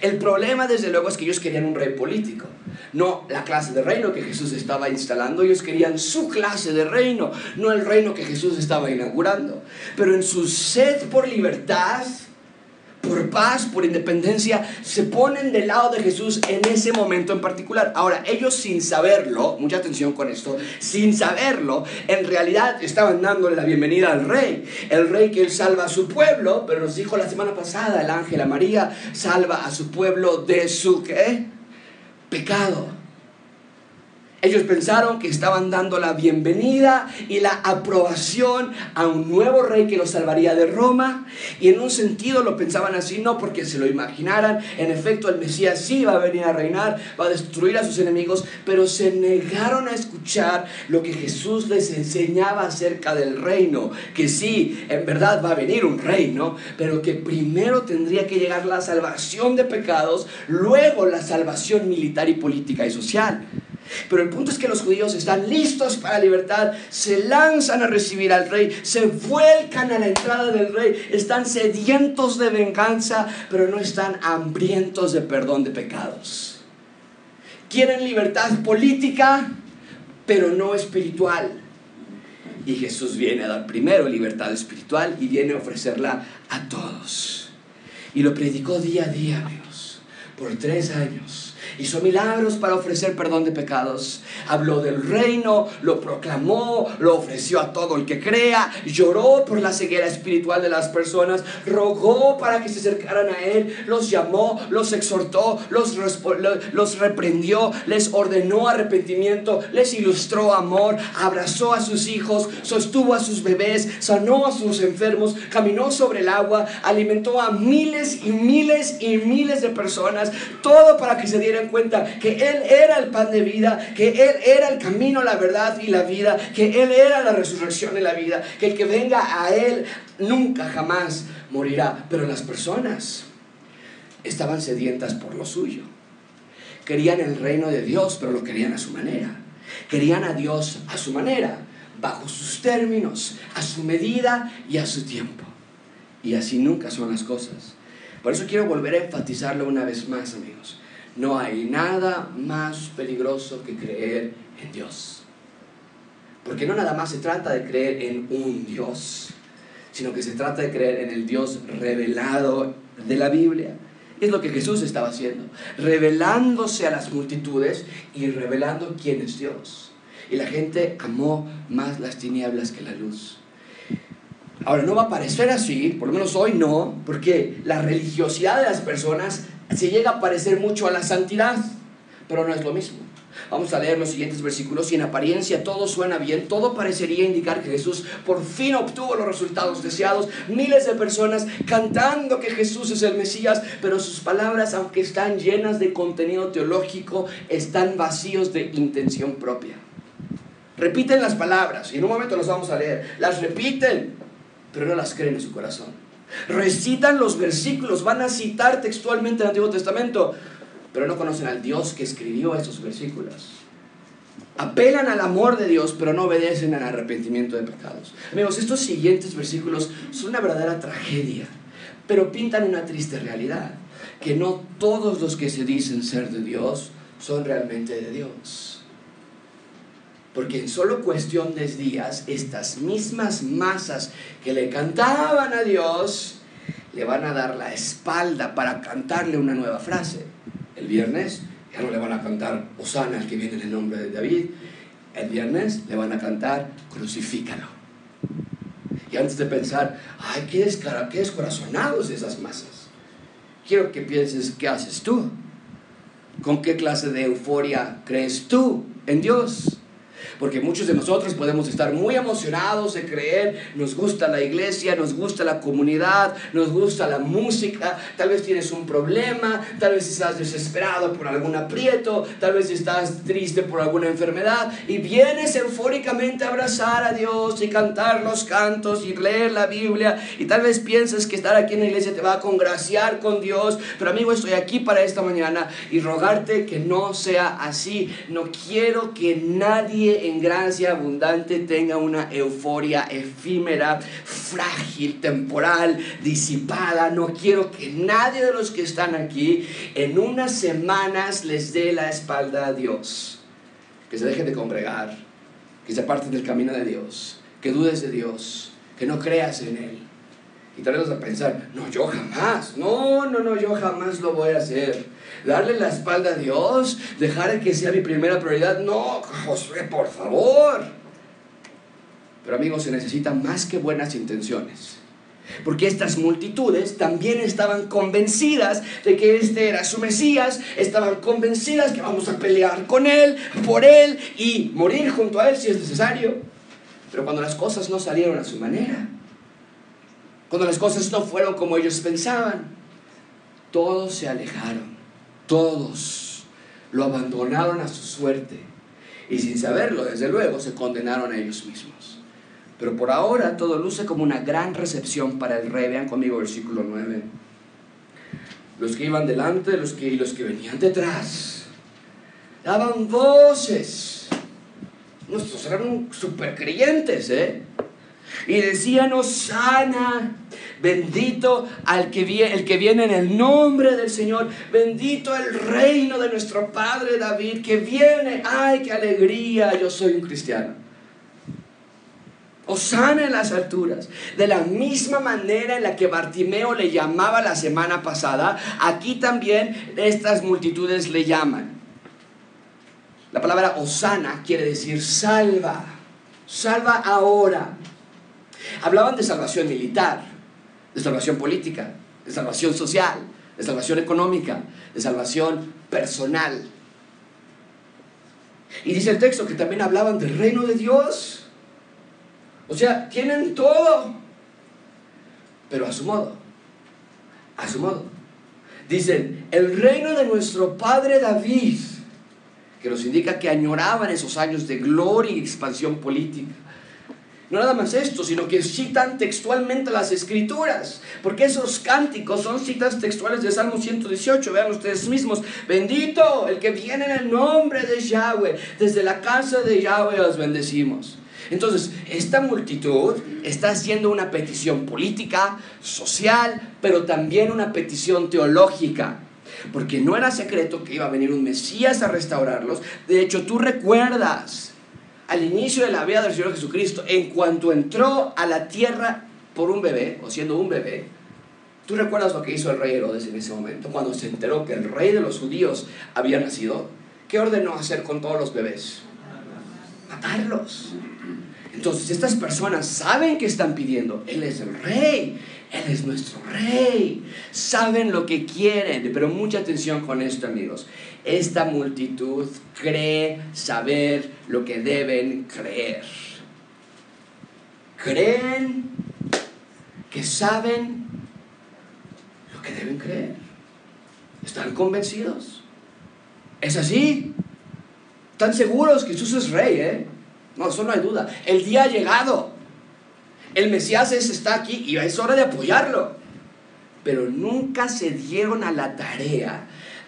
[SPEAKER 1] El problema desde luego es que ellos querían un rey político no la clase de reino que Jesús estaba instalando, ellos querían su clase de reino, no el reino que Jesús estaba inaugurando. Pero en su sed por libertad, por paz, por independencia, se ponen del lado de Jesús en ese momento en particular. Ahora, ellos sin saberlo, mucha atención con esto, sin saberlo, en realidad estaban dándole la bienvenida al rey, el rey que salva a su pueblo, pero nos dijo la semana pasada el ángel a María, salva a su pueblo de su qué? pecado. Ellos pensaron que estaban dando la bienvenida y la aprobación a un nuevo rey que los salvaría de Roma. Y en un sentido lo pensaban así, no porque se lo imaginaran. En efecto, el Mesías sí va a venir a reinar, va a destruir a sus enemigos, pero se negaron a escuchar lo que Jesús les enseñaba acerca del reino. Que sí, en verdad va a venir un reino, pero que primero tendría que llegar la salvación de pecados, luego la salvación militar y política y social. Pero el punto es que los judíos están listos para libertad, se lanzan a recibir al rey, se vuelcan a la entrada del rey, están sedientos de venganza, pero no están hambrientos de perdón de pecados. Quieren libertad política, pero no espiritual. Y Jesús viene a dar primero libertad espiritual y viene a ofrecerla a todos. Y lo predicó día a día, amigos, por tres años hizo milagros para ofrecer perdón de pecados, habló del reino, lo proclamó, lo ofreció a todo el que crea, lloró por la ceguera espiritual de las personas, rogó para que se acercaran a él, los llamó, los exhortó, los, los reprendió, les ordenó arrepentimiento, les ilustró amor, abrazó a sus hijos, sostuvo a sus bebés, sanó a sus enfermos, caminó sobre el agua, alimentó a miles y miles y miles de personas, todo para que se dieran cuenta que Él era el pan de vida, que Él era el camino, la verdad y la vida, que Él era la resurrección y la vida, que el que venga a Él nunca jamás morirá. Pero las personas estaban sedientas por lo suyo. Querían el reino de Dios, pero lo querían a su manera. Querían a Dios a su manera, bajo sus términos, a su medida y a su tiempo. Y así nunca son las cosas. Por eso quiero volver a enfatizarlo una vez más, amigos. No hay nada más peligroso que creer en Dios. Porque no nada más se trata de creer en un Dios, sino que se trata de creer en el Dios revelado de la Biblia. Es lo que Jesús estaba haciendo, revelándose a las multitudes y revelando quién es Dios. Y la gente amó más las tinieblas que la luz. Ahora, no va a parecer así, por lo menos hoy no, porque la religiosidad de las personas se llega a parecer mucho a la santidad, pero no es lo mismo. Vamos a leer los siguientes versículos y en apariencia todo suena bien, todo parecería indicar que Jesús por fin obtuvo los resultados deseados, miles de personas cantando que Jesús es el Mesías, pero sus palabras, aunque están llenas de contenido teológico, están vacíos de intención propia. Repiten las palabras y en un momento las vamos a leer, las repiten, pero no las creen en su corazón. Recitan los versículos, van a citar textualmente el Antiguo Testamento, pero no conocen al Dios que escribió esos versículos. Apelan al amor de Dios, pero no obedecen al arrepentimiento de pecados. Amigos, estos siguientes versículos son una verdadera tragedia, pero pintan una triste realidad, que no todos los que se dicen ser de Dios son realmente de Dios. Porque en solo cuestión de días, estas mismas masas que le cantaban a Dios, le van a dar la espalda para cantarle una nueva frase. El viernes ya no le van a cantar Osana, el que viene en el nombre de David. El viernes le van a cantar Crucifícalo. Y antes de pensar, ay, qué, descara, qué descorazonados esas masas. Quiero que pienses, ¿qué haces tú? ¿Con qué clase de euforia crees tú en Dios? Porque muchos de nosotros podemos estar muy emocionados de creer, nos gusta la iglesia, nos gusta la comunidad, nos gusta la música, tal vez tienes un problema, tal vez estás desesperado por algún aprieto, tal vez estás triste por alguna enfermedad y vienes eufóricamente a abrazar a Dios y cantar los cantos y leer la Biblia y tal vez piensas que estar aquí en la iglesia te va a congraciar con Dios, pero amigo, estoy aquí para esta mañana y rogarte que no sea así. No quiero que nadie en gracia abundante tenga una euforia efímera, frágil, temporal, disipada. No quiero que nadie de los que están aquí en unas semanas les dé la espalda a Dios. Que se dejen de congregar, que se aparten del camino de Dios, que dudes de Dios, que no creas en Él. Y tal vez vas a pensar, no, yo jamás, no, no, no, yo jamás lo voy a hacer darle la espalda a Dios, dejar que sea mi primera prioridad. No, Josué, por favor. Pero amigos, se necesitan más que buenas intenciones. Porque estas multitudes también estaban convencidas de que este era su Mesías, estaban convencidas que vamos a pelear con Él, por Él y morir junto a Él si es necesario. Pero cuando las cosas no salieron a su manera, cuando las cosas no fueron como ellos pensaban, todos se alejaron. Todos lo abandonaron a su suerte y sin saberlo, desde luego, se condenaron a ellos mismos. Pero por ahora todo luce como una gran recepción para el rey. Vean conmigo versículo 9. Los que iban delante los que, y los que venían detrás daban voces. Nuestros eran super creyentes, ¿eh? Y decían, Osana, Bendito al que, el que viene en el nombre del Señor. Bendito el reino de nuestro Padre David que viene. ¡Ay, qué alegría! Yo soy un cristiano. Osana en las alturas. De la misma manera en la que Bartimeo le llamaba la semana pasada, aquí también estas multitudes le llaman. La palabra Osana quiere decir salva. Salva ahora. Hablaban de salvación militar de salvación política, de salvación social, de salvación económica, de salvación personal. Y dice el texto que también hablaban del reino de Dios. O sea, tienen todo, pero a su modo, a su modo. Dicen, el reino de nuestro padre David, que nos indica que añoraban esos años de gloria y expansión política No nada más esto, sino que citan textualmente las escrituras, porque esos cánticos son citas textuales de Salmo 118, vean ustedes mismos, bendito el que viene en el nombre de Yahweh, desde la casa de Yahweh los bendecimos. Entonces, esta multitud está haciendo una petición política, social, pero también una petición teológica. Porque no era secreto que iba a venir un Mesías a restaurarlos. De hecho, tú recuerdas al inicio de la vida del Señor Jesucristo, en cuanto entró a la tierra por un bebé, o siendo un bebé, ¿tú recuerdas lo que hizo el rey Herodes en ese momento? Cuando se enteró que el rey de los judíos había nacido, ¿qué ordenó hacer con todos los bebés? Matarlos. Entonces estas personas saben que están pidiendo, Él es el rey, Él es nuestro rey, saben lo que quieren, pero mucha atención con esto amigos. Esta multitud cree saber lo que deben creer. Creen que saben lo que deben creer. Están convencidos. ¿Es así? Están seguros que Jesús es rey, ¿eh? No, eso no hay duda. El día ha llegado. El Mesías está aquí y es hora de apoyarlo. Pero nunca se dieron a la tarea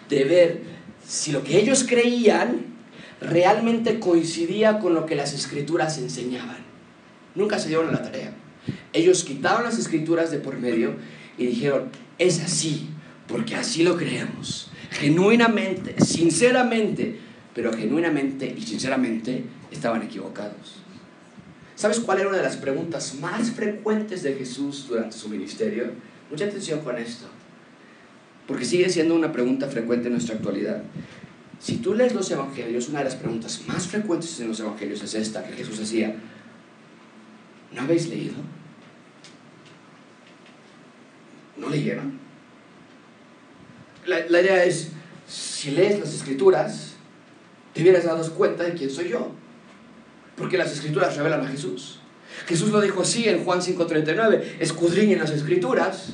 [SPEAKER 1] de ver si lo que ellos creían realmente coincidía con lo que las escrituras enseñaban. Nunca se dieron a la tarea. Ellos quitaron las escrituras de por medio y dijeron, es así, porque así lo creemos. Genuinamente, sinceramente, pero genuinamente y sinceramente estaban equivocados. ¿Sabes cuál era una de las preguntas más frecuentes de Jesús durante su ministerio? Mucha atención con esto, porque sigue siendo una pregunta frecuente en nuestra actualidad. Si tú lees los evangelios, una de las preguntas más frecuentes en los evangelios es esta que Jesús hacía. ¿No habéis leído? ¿No leyeron? La, la idea es, si lees las escrituras, te hubieras dado cuenta de quién soy yo. Porque las escrituras revelan a Jesús. Jesús lo dijo así en Juan 5:39, escudriñen las escrituras.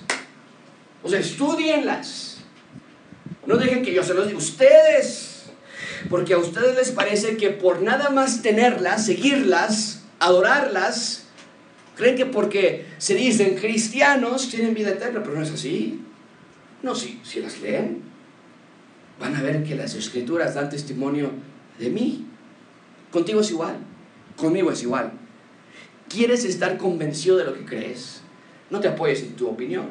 [SPEAKER 1] O sea, estudienlas. No dejen que yo se los diga ustedes. Porque a ustedes les parece que por nada más tenerlas, seguirlas, adorarlas, creen que porque se dicen cristianos tienen vida eterna, pero no es así. No, si, si las leen, van a ver que las escrituras dan testimonio de mí. Contigo es igual, conmigo es igual. ¿Quieres estar convencido de lo que crees? No te apoyes en tu opinión.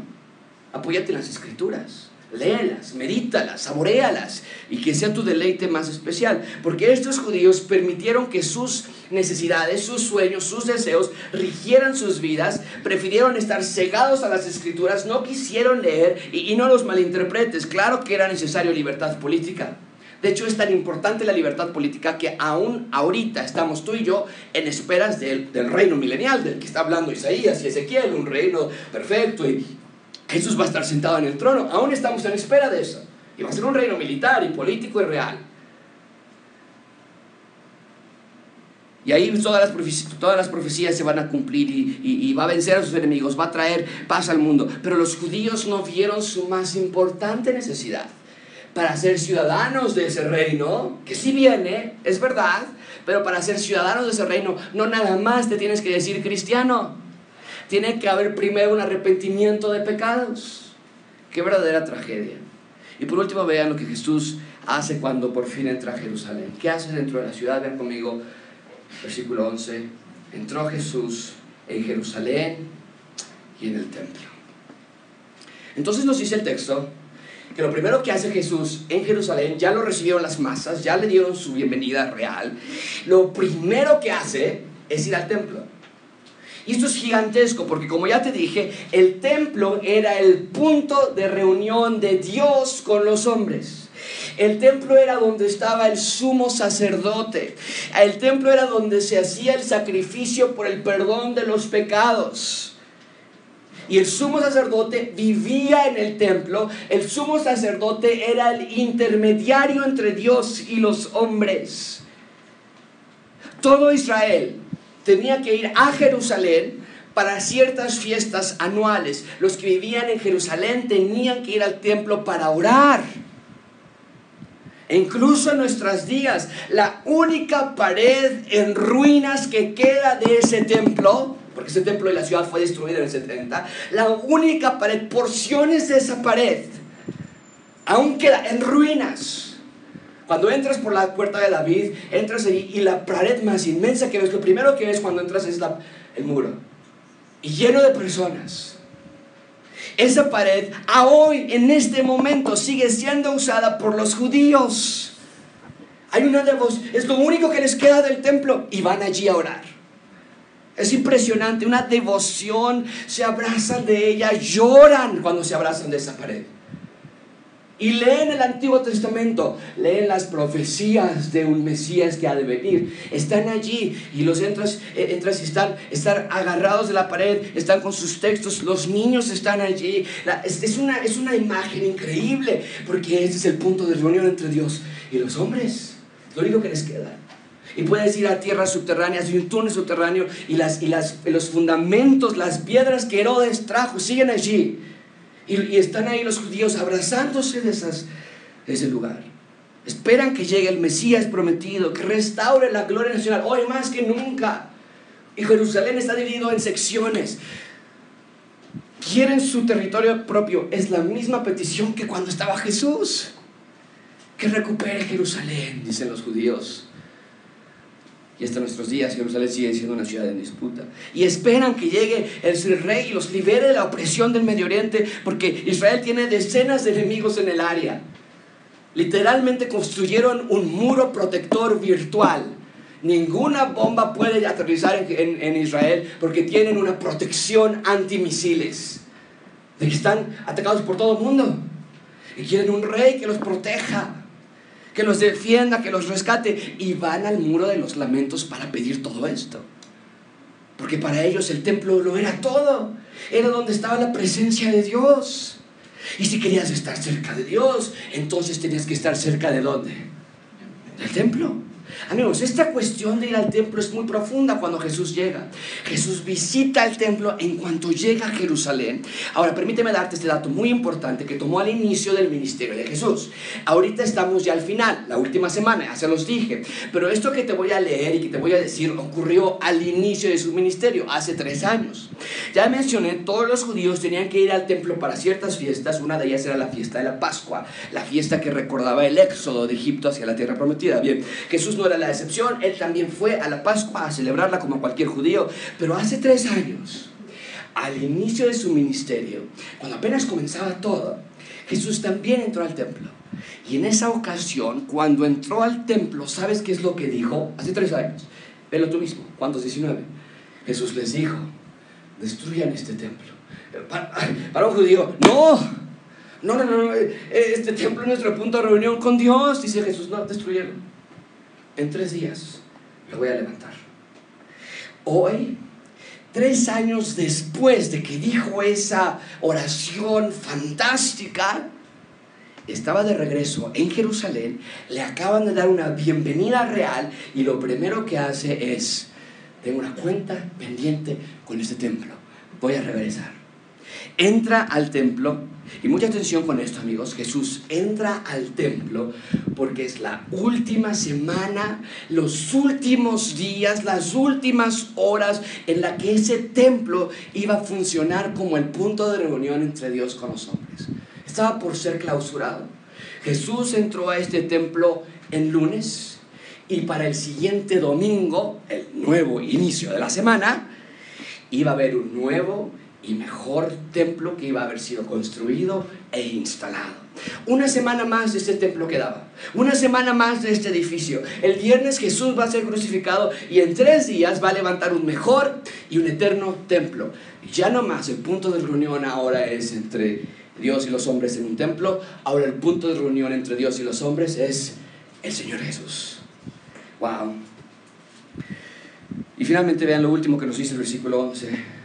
[SPEAKER 1] Apóyate en las escrituras. Léelas, medítalas, saborealas y que sea tu deleite más especial. Porque estos judíos permitieron que sus necesidades, sus sueños, sus deseos rigieran sus vidas, prefirieron estar cegados a las escrituras, no quisieron leer y, y no los malinterpretes. Claro que era necesario libertad política. De hecho, es tan importante la libertad política que aún ahorita estamos tú y yo en esperas del, del, reino milenial, del que está hablando Isaías y Ezequiel, un reino perfecto y Jesús va a estar sentado en el trono. Aún estamos en espera de eso. Y va a ser un reino militar y político y real. Y ahí todas las, profecías, todas las profecías se van a cumplir y, y, y, va a vencer a sus enemigos, va a traer paz al mundo. Pero los judíos no vieron su más importante necesidad para ser ciudadanos de ese reino, que sí viene, es verdad, pero para ser ciudadanos de ese reino no nada más te tienes que decir cristiano. Tiene que haber primero un arrepentimiento de pecados. Qué verdadera tragedia. Y por último vean lo que Jesús hace cuando por fin entra a Jerusalén. ¿Qué hace dentro de la ciudad? Vean conmigo versículo 11. Entró Jesús en Jerusalén y en el templo. Entonces nos dice el texto que lo primero que hace Jesús en Jerusalén, ya lo recibieron las masas, ya le dieron su bienvenida real, lo primero que hace es ir al templo. Y esto es gigantesco porque como ya te dije, el templo era el punto de reunión de Dios con los hombres. El templo era donde estaba el sumo sacerdote. El templo era donde se hacía el sacrificio por el perdón de los pecados. Y el sumo sacerdote vivía en el templo. El sumo sacerdote era el intermediario entre Dios y los hombres. Todo Israel tenía que ir a Jerusalén para ciertas fiestas anuales. Los que vivían en Jerusalén tenían que ir al templo para orar. E incluso en nuestros días, la única pared en ruinas que queda de ese templo, porque ese templo de la ciudad fue destruido en el 70, la única pared, porciones de esa pared, aún queda en ruinas. Cuando entras por la puerta de David, entras allí y la pared más inmensa que ves, lo primero que ves cuando entras es el muro. Y lleno de personas. Esa pared a hoy, en este momento, sigue siendo usada por los judíos. Hay una devoción, es lo único que les queda del templo y van allí a orar. Es impresionante, una devoción, se abrazan de ella, lloran cuando se abrazan de esa pared. Y leen el Antiguo Testamento, leen las profecías de un Mesías que ha de venir. Están allí y los entras, eh, entras y están, están agarrados de la pared, están con sus textos, los niños están allí. es, una, es una imagen increíble porque ese es el punto de reunión entre Dios y los hombres. lo único que les queda. Y puedes ir a tierras subterráneas y un túnel subterráneo y, las, y las, los fundamentos, las piedras que Herodes trajo siguen allí. Y, están ahí los judíos abrazándose de, esas, ese lugar. Esperan que llegue el Mesías prometido, que restaure la gloria nacional, hoy más que nunca. Y Jerusalén está dividido en secciones. Quieren su territorio propio. Es la misma petición que cuando estaba Jesús. Que recupere Jerusalén, dicen los judíos. Y hasta nuestros días Jerusalén sigue siendo una ciudad en disputa. Y esperan que llegue el rey y los libere de la opresión del Medio Oriente, porque Israel tiene decenas de enemigos en el área. Literalmente construyeron un muro protector virtual. Ninguna bomba puede aterrizar en, en Israel porque tienen una protección antimisiles. Están atacados por todo el mundo. Y quieren un rey que los proteja que los defienda, que los rescate. Y van al muro de los lamentos para pedir todo esto. Porque para ellos el templo lo era todo. Era donde estaba la presencia de Dios. Y si querías estar cerca de Dios, entonces tenías que estar cerca de dónde? Del templo. Amigos, esta cuestión de ir al templo es muy profunda cuando Jesús llega. Jesús visita el templo en cuanto llega a Jerusalén. Ahora, permíteme darte este dato muy importante que tomó al inicio del ministerio de Jesús. Ahorita estamos ya al final, la última semana, ya se los dije. Pero esto que te voy a leer y que te voy a decir ocurrió al inicio de su ministerio, hace tres años. Ya mencioné, todos los judíos tenían que ir al templo para ciertas fiestas. Una de ellas era la fiesta de la Pascua, la fiesta que recordaba el éxodo de Egipto hacia la tierra prometida. Bien, Jesús no era la excepción, él también fue a la Pascua a celebrarla como cualquier judío, pero hace tres años, al inicio de su ministerio, cuando apenas comenzaba todo, Jesús también entró al templo. Y en esa ocasión, cuando entró al templo, ¿sabes qué es lo que dijo? Hace tres años. Velo tú mismo, ¿cuántos? 19. Jesús les dijo, destruyan este templo. Para, para un judío, no, no, no, no, este templo es nuestro punto de reunión con Dios, dice Jesús, no, destruyeron en tres días lo voy a levantar. Hoy, tres años después de que dijo esa oración fantástica, estaba de regreso en Jerusalén, le acaban de dar una bienvenida real y lo primero que hace es, tengo una cuenta pendiente con este templo, voy a regresar. Entra al templo y mucha atención con esto, amigos. Jesús entra al templo porque es la última semana, los últimos días, las últimas horas en la que ese templo iba a funcionar como el punto de reunión entre Dios con los hombres. Estaba por ser clausurado. Jesús entró a este templo en lunes y para el siguiente domingo, el nuevo inicio de la semana, iba a haber un nuevo y mejor templo que iba a haber sido construido e instalado. Una semana más de este templo quedaba, una semana más de este edificio. El viernes Jesús va a ser crucificado y en tres días va a levantar un mejor y un eterno templo. Ya no más, el punto de reunión ahora es entre Dios y los hombres en un templo, ahora el punto de reunión entre Dios y los hombres es el Señor Jesús. Wow. Y finalmente vean lo último que nos dice el versículo 11.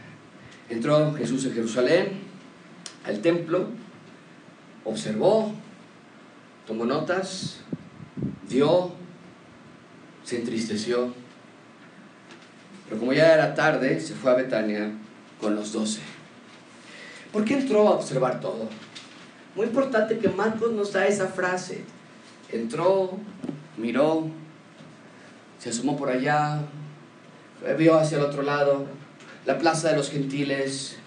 [SPEAKER 1] Entró Jesús en Jerusalén, al templo, observó, tomó notas, vio, se entristeció. Pero como ya era tarde, se fue a Betania con los doce. ¿Por qué entró a observar todo? Muy importante que Marcos nos da esa frase. entró, miró, se asomó por allá, vio hacia el otro lado, la plaza de los gentiles,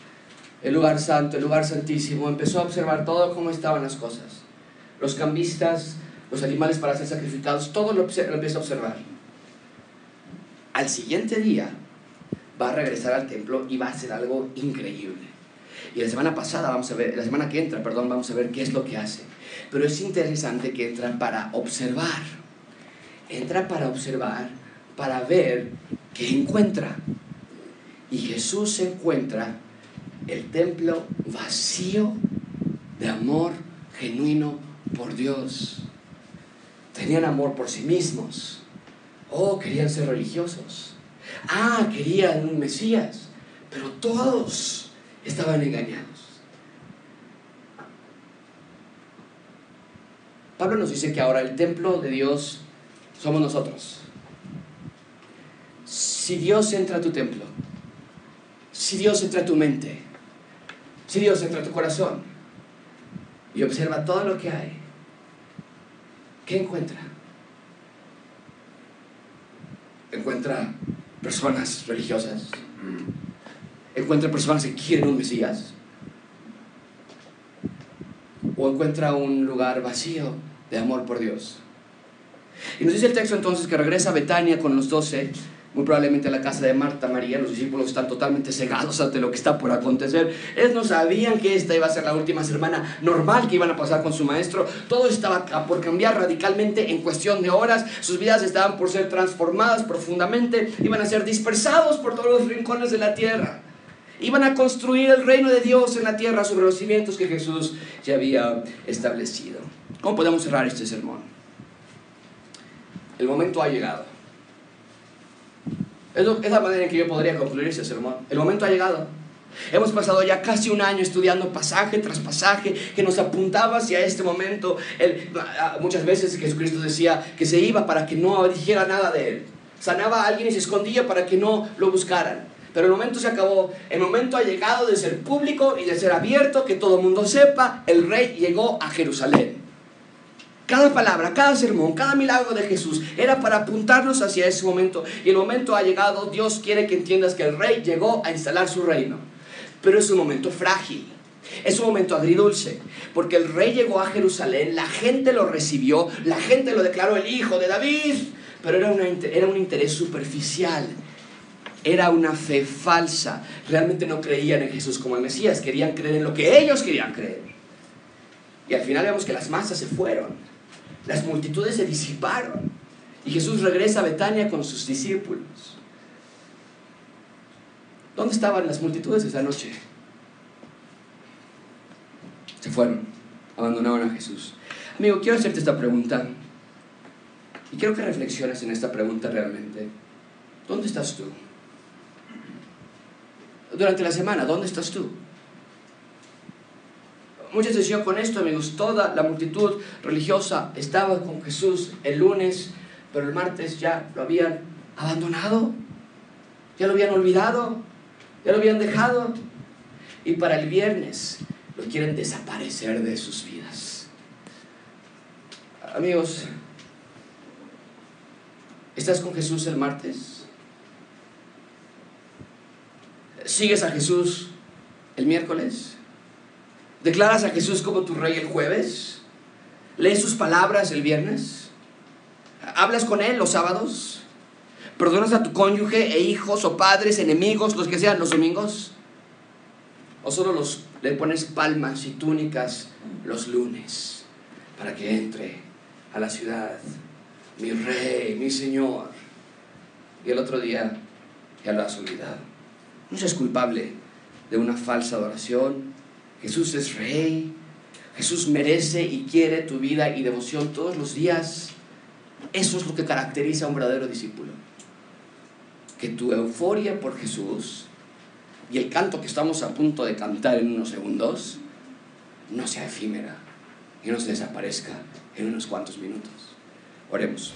[SPEAKER 1] el lugar santo, el lugar santísimo, empezó a observar todo cómo estaban las cosas. Los cambistas, los animales para ser sacrificados, todo lo, lo empezó a observar. Al siguiente día va a regresar al templo y va a hacer algo increíble. Y la semana pasada vamos a ver, la semana que entra, perdón, vamos a ver qué es lo que hace. Pero es interesante que entra para observar. Entra para observar, para ver qué encuentra. Y Jesús encuentra el templo vacío de amor genuino por Dios. Tenían amor por sí mismos. Oh, querían ser religiosos. Ah, querían un Mesías. Pero todos estaban engañados. Pablo nos dice que ahora el templo de Dios somos nosotros. Si Dios entra a tu templo, si Dios entra a tu mente, si Dios entra a tu corazón y observa todo lo que hay, ¿qué encuentra? Encuentra personas religiosas, encuentra personas que quieren un Mesías, o encuentra un lugar vacío de amor por Dios. Y nos dice el texto entonces que regresa a Betania con los doce, muy probablemente la casa de Marta María. Los discípulos están totalmente cegados ante lo que está por acontecer. Ellos no sabían que esta iba a ser la última semana normal que iban a pasar con su maestro. Todo estaba por cambiar radicalmente en cuestión de horas. Sus vidas estaban por ser transformadas profundamente. Iban a ser dispersados por todos los rincones de la tierra. Iban a construir el reino de Dios en la tierra sobre los cimientos que Jesús ya había establecido. ¿Cómo podemos cerrar este sermón? El momento ha llegado. Es, la manera en que yo podría concluir este sermón. El momento ha llegado. Hemos pasado ya casi un año estudiando pasaje tras pasaje que nos apuntaba hacia este momento. muchas veces Jesucristo decía que se iba para que no dijera nada de él. Sanaba a alguien y se escondía para que no lo buscaran. Pero el momento se acabó. El momento ha llegado de ser público y de ser abierto, que todo el mundo sepa, el rey llegó a Jerusalén. Cada palabra, cada sermón, cada milagro de Jesús era para apuntarnos hacia ese momento. Y el momento ha llegado, Dios quiere que entiendas que el rey llegó a instalar su reino. Pero es un momento frágil. Es un momento agridulce, porque el rey llegó a Jerusalén, la gente lo recibió, la gente lo declaró el hijo de David, pero era, era un interés superficial, era una fe falsa. Realmente no creían en Jesús como el Mesías, querían creer en lo que ellos querían creer. Y al final vemos que las masas se fueron, las multitudes se disiparon y Jesús regresa a Betania con sus discípulos. ¿Dónde estaban las multitudes esa noche? Se fueron, abandonaron a Jesús. Amigo, quiero hacerte esta pregunta y quiero que reflexiones en esta pregunta realmente. ¿Dónde estás tú? durante la semana. ¿Dónde estás tú? Mucha atención con esto, amigos. Toda la multitud religiosa estaba con Jesús el lunes, pero el martes ya lo habían abandonado, ya lo habían olvidado, ya lo habían dejado. Y para el viernes lo quieren desaparecer de sus vidas. Amigos, ¿estás con Jesús el martes? ¿Sigues a Jesús el miércoles? ¿Declaras a Jesús como tu rey el jueves? ¿Lees sus palabras el viernes? ¿Hablas con Él los sábados? ¿Perdonas a tu cónyuge e hijos o padres, enemigos, los que sean los domingos? ¿O solo los, le pones palmas y túnicas los lunes para que entre a la ciudad mi rey, mi señor? Y el otro día ya lo has olvidado. No seas culpable de una falsa adoración. Jesús es rey. Jesús merece y quiere tu vida y devoción todos los días. Eso es lo que caracteriza a un verdadero discípulo. Que tu euforia por Jesús y el canto que estamos a punto de cantar en unos segundos no sea efímera y no se desaparezca en unos cuantos minutos. Oremos.